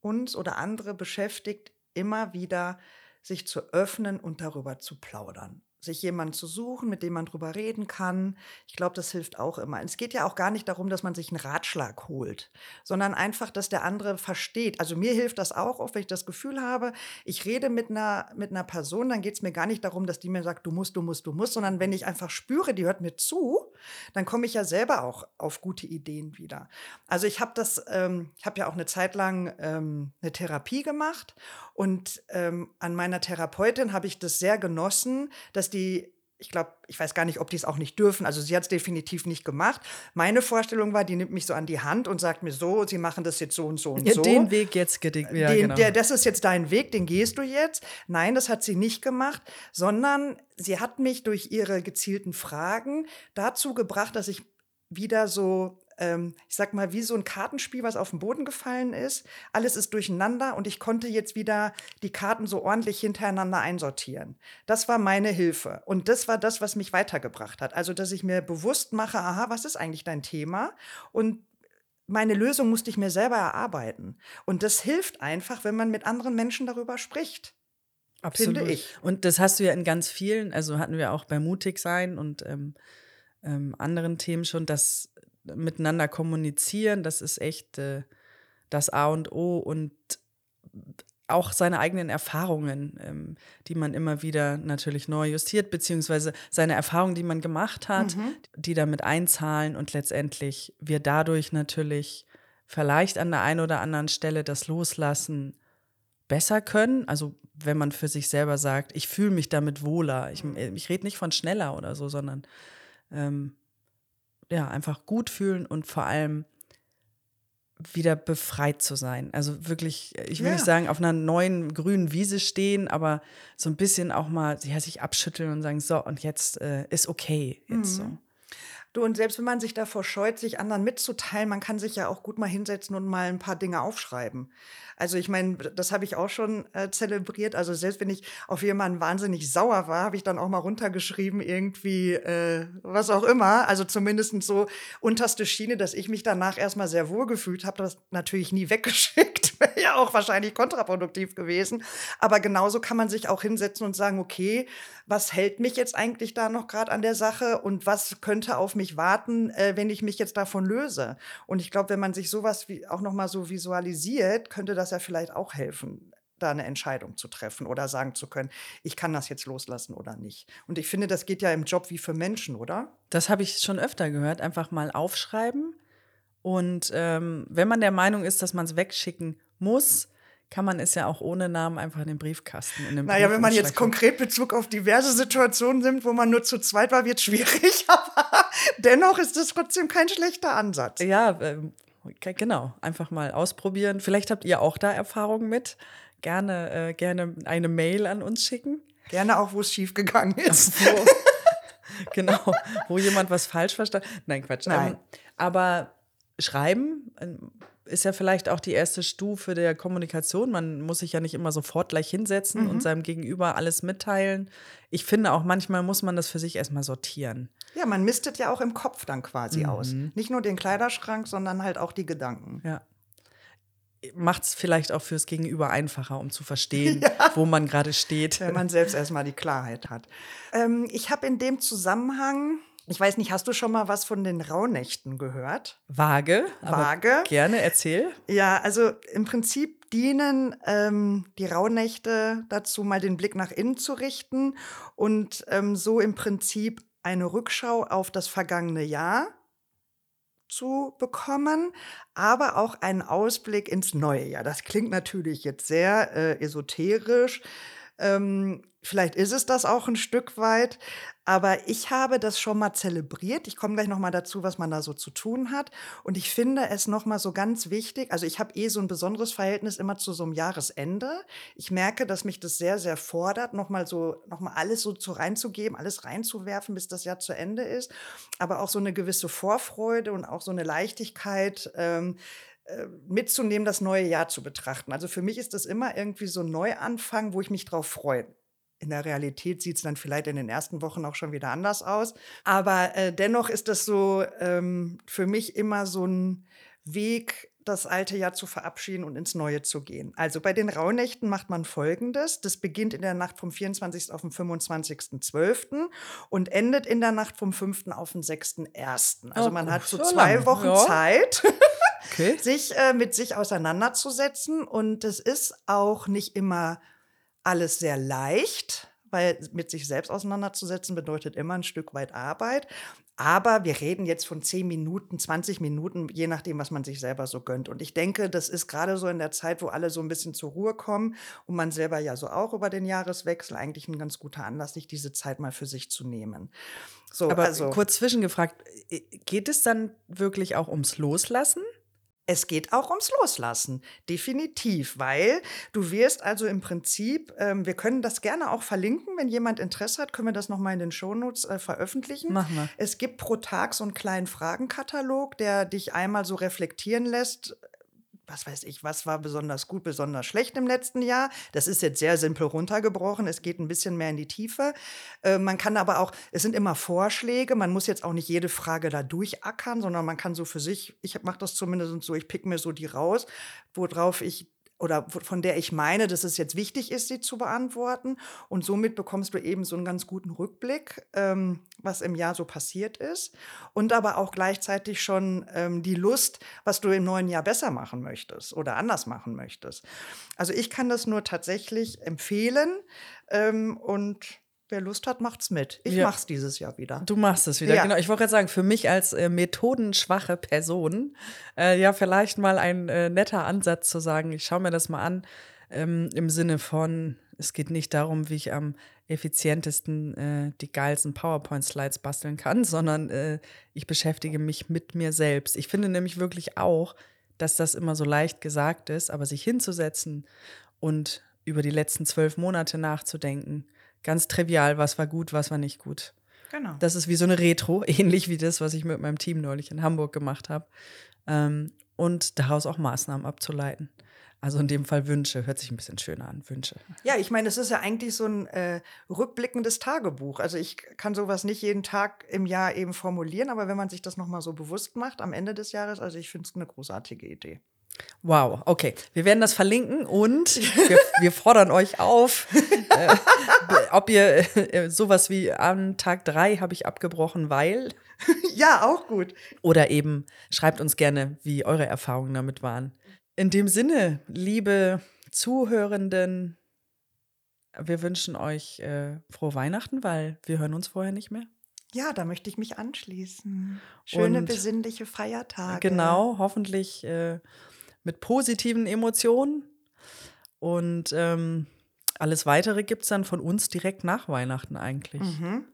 uns oder andere beschäftigt, immer wieder sich zu öffnen und darüber zu plaudern sich jemanden zu suchen, mit dem man drüber reden kann. Ich glaube, das hilft auch immer. Es geht ja auch gar nicht darum, dass man sich einen Ratschlag holt, sondern einfach, dass der andere versteht. Also mir hilft das auch, oft wenn ich das Gefühl habe, ich rede mit einer, mit einer Person, dann geht es mir gar nicht darum, dass die mir sagt, du musst, du musst, du musst, sondern wenn ich einfach spüre, die hört mir zu, dann komme ich ja selber auch auf gute Ideen wieder. Also ich habe das, ähm, ich habe ja auch eine Zeit lang ähm, eine Therapie gemacht und ähm, an meiner Therapeutin habe ich das sehr genossen, dass die ich glaube, ich weiß gar nicht, ob die es auch nicht dürfen. Also sie hat es definitiv nicht gemacht. Meine Vorstellung war, die nimmt mich so an die Hand und sagt mir so, sie machen das jetzt so und so und ja, so. Den Weg jetzt gedickt. Ja, den, genau. der, das ist jetzt dein Weg, den gehst du jetzt. Nein, das hat sie nicht gemacht, sondern sie hat mich durch ihre gezielten Fragen dazu gebracht, dass ich wieder so ähm, ich sag mal, wie so ein Kartenspiel, was auf den Boden gefallen ist. Alles ist durcheinander und ich konnte jetzt wieder die Karten so ordentlich hintereinander einsortieren. Das war meine Hilfe. Und das war das, was mich weitergebracht hat. Also, dass ich mir bewusst mache, aha, was ist eigentlich dein Thema? Und meine Lösung musste ich mir selber erarbeiten. Und das hilft einfach, wenn man mit anderen Menschen darüber spricht. Absolut. Finde ich. Und das hast du ja in ganz vielen, also hatten wir auch bei Mutig sein und ähm, ähm, anderen Themen schon, dass miteinander kommunizieren, das ist echt äh, das A und O. Und auch seine eigenen Erfahrungen, ähm, die man immer wieder natürlich neu justiert, beziehungsweise seine Erfahrungen, die man gemacht hat, mhm. die damit einzahlen und letztendlich wir dadurch natürlich vielleicht an der einen oder anderen Stelle das Loslassen besser können. Also wenn man für sich selber sagt, ich fühle mich damit wohler. Ich, ich rede nicht von schneller oder so, sondern ähm, ja, einfach gut fühlen und vor allem wieder befreit zu sein. Also wirklich, ich will ja. nicht sagen, auf einer neuen grünen Wiese stehen, aber so ein bisschen auch mal ja, sich abschütteln und sagen, so, und jetzt äh, ist okay. Jetzt mhm. so. Du, und selbst wenn man sich davor scheut, sich anderen mitzuteilen, man kann sich ja auch gut mal hinsetzen und mal ein paar Dinge aufschreiben. Also ich meine, das habe ich auch schon äh, zelebriert. Also selbst wenn ich auf jemanden wahnsinnig sauer war, habe ich dann auch mal runtergeschrieben, irgendwie äh, was auch immer. Also zumindest so unterste Schiene, dass ich mich danach erstmal sehr wohl gefühlt habe. Das natürlich nie weggeschickt. Wäre ja auch wahrscheinlich kontraproduktiv gewesen. Aber genauso kann man sich auch hinsetzen und sagen, okay, was hält mich jetzt eigentlich da noch gerade an der Sache und was könnte auf mich warten, äh, wenn ich mich jetzt davon löse? Und ich glaube, wenn man sich sowas wie auch noch mal so visualisiert, könnte das ja vielleicht auch helfen, da eine Entscheidung zu treffen oder sagen zu können, ich kann das jetzt loslassen oder nicht. Und ich finde, das geht ja im Job wie für Menschen, oder? Das habe ich schon öfter gehört. Einfach mal aufschreiben. Und ähm, wenn man der Meinung ist, dass man es wegschicken muss, kann man es ja auch ohne Namen einfach in den Briefkasten. In den naja, wenn man jetzt konkret Bezug auf diverse Situationen nimmt, wo man nur zu zweit war, wird es schwierig. Aber dennoch ist das trotzdem kein schlechter Ansatz. Ja, ähm, Genau, einfach mal ausprobieren. Vielleicht habt ihr auch da Erfahrungen mit. Gerne, äh, gerne eine Mail an uns schicken. Gerne auch, wo es schief gegangen ist. Wo, genau, wo jemand was falsch verstanden. Nein, Quatsch. Nein. Ähm, aber schreiben ähm, ist ja vielleicht auch die erste Stufe der Kommunikation. Man muss sich ja nicht immer sofort gleich hinsetzen mhm. und seinem Gegenüber alles mitteilen. Ich finde auch manchmal muss man das für sich erstmal sortieren. Ja, man mistet ja auch im Kopf dann quasi mhm. aus. Nicht nur den Kleiderschrank, sondern halt auch die Gedanken. Ja. Macht es vielleicht auch fürs Gegenüber einfacher, um zu verstehen, ja. wo man gerade steht. Wenn man selbst erstmal die Klarheit hat. Ähm, ich habe in dem Zusammenhang ich weiß nicht, hast du schon mal was von den Rauhnächten gehört? Vage. Vage. Gerne, erzähl. Ja, also im Prinzip dienen ähm, die Rauhnächte dazu, mal den Blick nach innen zu richten und ähm, so im Prinzip eine Rückschau auf das vergangene Jahr zu bekommen, aber auch einen Ausblick ins neue Jahr. Das klingt natürlich jetzt sehr äh, esoterisch. Ähm, vielleicht ist es das auch ein Stück weit, aber ich habe das schon mal zelebriert. Ich komme gleich noch mal dazu, was man da so zu tun hat. Und ich finde es noch mal so ganz wichtig. Also ich habe eh so ein besonderes Verhältnis immer zu so einem Jahresende. Ich merke, dass mich das sehr, sehr fordert, noch mal so, noch mal alles so zu reinzugeben, alles reinzuwerfen, bis das Jahr zu Ende ist. Aber auch so eine gewisse Vorfreude und auch so eine Leichtigkeit. Ähm, äh, mitzunehmen, das neue Jahr zu betrachten. Also für mich ist das immer irgendwie so ein Neuanfang, wo ich mich drauf freue. In der Realität sieht es dann vielleicht in den ersten Wochen auch schon wieder anders aus. Aber äh, dennoch ist das so ähm, für mich immer so ein Weg, das alte Jahr zu verabschieden und ins neue zu gehen. Also bei den Rauhnächten macht man Folgendes. Das beginnt in der Nacht vom 24. auf den 25.12. und endet in der Nacht vom 5. auf den 6.1. Also man hat so zwei Wochen ja. Zeit. okay. sich äh, mit sich auseinanderzusetzen. Und es ist auch nicht immer alles sehr leicht, weil mit sich selbst auseinanderzusetzen bedeutet immer ein Stück weit Arbeit. Aber wir reden jetzt von 10 Minuten, 20 Minuten, je nachdem, was man sich selber so gönnt. Und ich denke, das ist gerade so in der Zeit, wo alle so ein bisschen zur Ruhe kommen und man selber ja so auch über den Jahreswechsel eigentlich ein ganz guter Anlass, sich diese Zeit mal für sich zu nehmen. So, Aber also, kurz zwischengefragt, äh, geht es dann wirklich auch ums Loslassen? Es geht auch ums Loslassen, definitiv, weil du wirst also im Prinzip, ähm, wir können das gerne auch verlinken, wenn jemand Interesse hat, können wir das nochmal in den Shownotes äh, veröffentlichen. Machen wir. Es gibt pro Tag so einen kleinen Fragenkatalog, der dich einmal so reflektieren lässt, was weiß ich, was war besonders gut, besonders schlecht im letzten Jahr. Das ist jetzt sehr simpel runtergebrochen. Es geht ein bisschen mehr in die Tiefe. Äh, man kann aber auch, es sind immer Vorschläge. Man muss jetzt auch nicht jede Frage da durchackern, sondern man kann so für sich, ich mache das zumindest so, ich pick mir so die raus, worauf ich oder von der ich meine, dass es jetzt wichtig ist, sie zu beantworten. Und somit bekommst du eben so einen ganz guten Rückblick, ähm, was im Jahr so passiert ist. Und aber auch gleichzeitig schon ähm, die Lust, was du im neuen Jahr besser machen möchtest oder anders machen möchtest. Also ich kann das nur tatsächlich empfehlen. Ähm, und Wer Lust hat, macht's mit. Ich ja. mach's dieses Jahr wieder. Du machst es wieder, ja. genau. Ich wollte gerade sagen, für mich als äh, methodenschwache Person, äh, ja, vielleicht mal ein äh, netter Ansatz zu sagen, ich schaue mir das mal an, ähm, im Sinne von, es geht nicht darum, wie ich am effizientesten äh, die geilsten PowerPoint-Slides basteln kann, sondern äh, ich beschäftige mich mit mir selbst. Ich finde nämlich wirklich auch, dass das immer so leicht gesagt ist, aber sich hinzusetzen und über die letzten zwölf Monate nachzudenken, ganz trivial, was war gut, was war nicht gut. Genau. Das ist wie so eine Retro, ähnlich wie das, was ich mit meinem Team neulich in Hamburg gemacht habe. Ähm, und daraus auch Maßnahmen abzuleiten. Also in dem Fall Wünsche, hört sich ein bisschen schöner an, Wünsche. Ja, ich meine, es ist ja eigentlich so ein äh, rückblickendes Tagebuch. Also ich kann sowas nicht jeden Tag im Jahr eben formulieren, aber wenn man sich das nochmal so bewusst macht am Ende des Jahres, also ich finde es eine großartige Idee. Wow, okay. Wir werden das verlinken und wir, wir fordern euch auf, äh, ob ihr äh, sowas wie an Tag drei habe ich abgebrochen, weil. ja, auch gut. Oder eben schreibt uns gerne, wie eure Erfahrungen damit waren. In dem Sinne, liebe Zuhörenden, wir wünschen euch äh, frohe Weihnachten, weil wir hören uns vorher nicht mehr. Ja, da möchte ich mich anschließen. Schöne, und, besinnliche Feiertage. Genau, hoffentlich äh, mit positiven Emotionen. Und ähm, alles Weitere gibt es dann von uns direkt nach Weihnachten eigentlich. Mhm.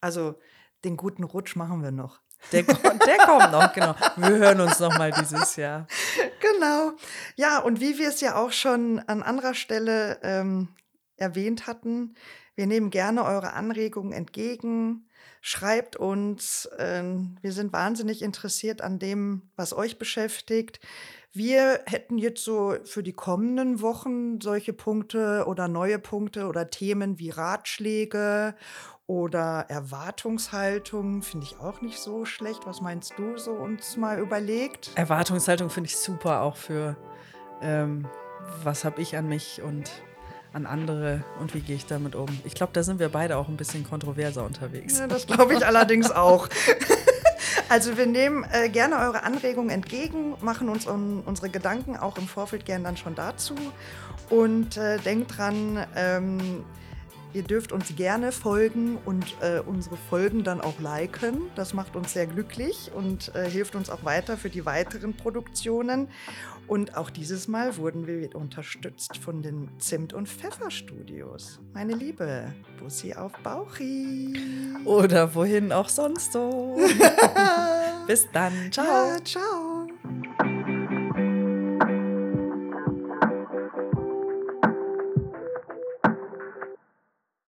Also den guten Rutsch machen wir noch. Der, der kommt noch, genau. Wir hören uns noch mal dieses Jahr. Genau. Ja, und wie wir es ja auch schon an anderer Stelle ähm, erwähnt hatten, wir nehmen gerne eure Anregungen entgegen. Schreibt uns. Äh, wir sind wahnsinnig interessiert an dem, was euch beschäftigt. Wir hätten jetzt so für die kommenden Wochen solche Punkte oder neue Punkte oder Themen wie Ratschläge oder Erwartungshaltung finde ich auch nicht so schlecht. Was meinst du so uns mal überlegt? Erwartungshaltung finde ich super auch für ähm, was habe ich an mich und an andere und wie gehe ich damit um. Ich glaube, da sind wir beide auch ein bisschen kontroverser unterwegs. Ja, das glaube ich allerdings auch. Also wir nehmen äh, gerne eure Anregungen entgegen, machen uns un unsere Gedanken auch im Vorfeld gerne dann schon dazu. Und äh, denkt dran, ähm, ihr dürft uns gerne folgen und äh, unsere Folgen dann auch liken. Das macht uns sehr glücklich und äh, hilft uns auch weiter für die weiteren Produktionen. Und auch dieses Mal wurden wir unterstützt von den Zimt- und Pfefferstudios. Meine Liebe, Bussi auf Bauchi. Oder wohin auch sonst so. Bis dann. Ciao. Ja, ciao.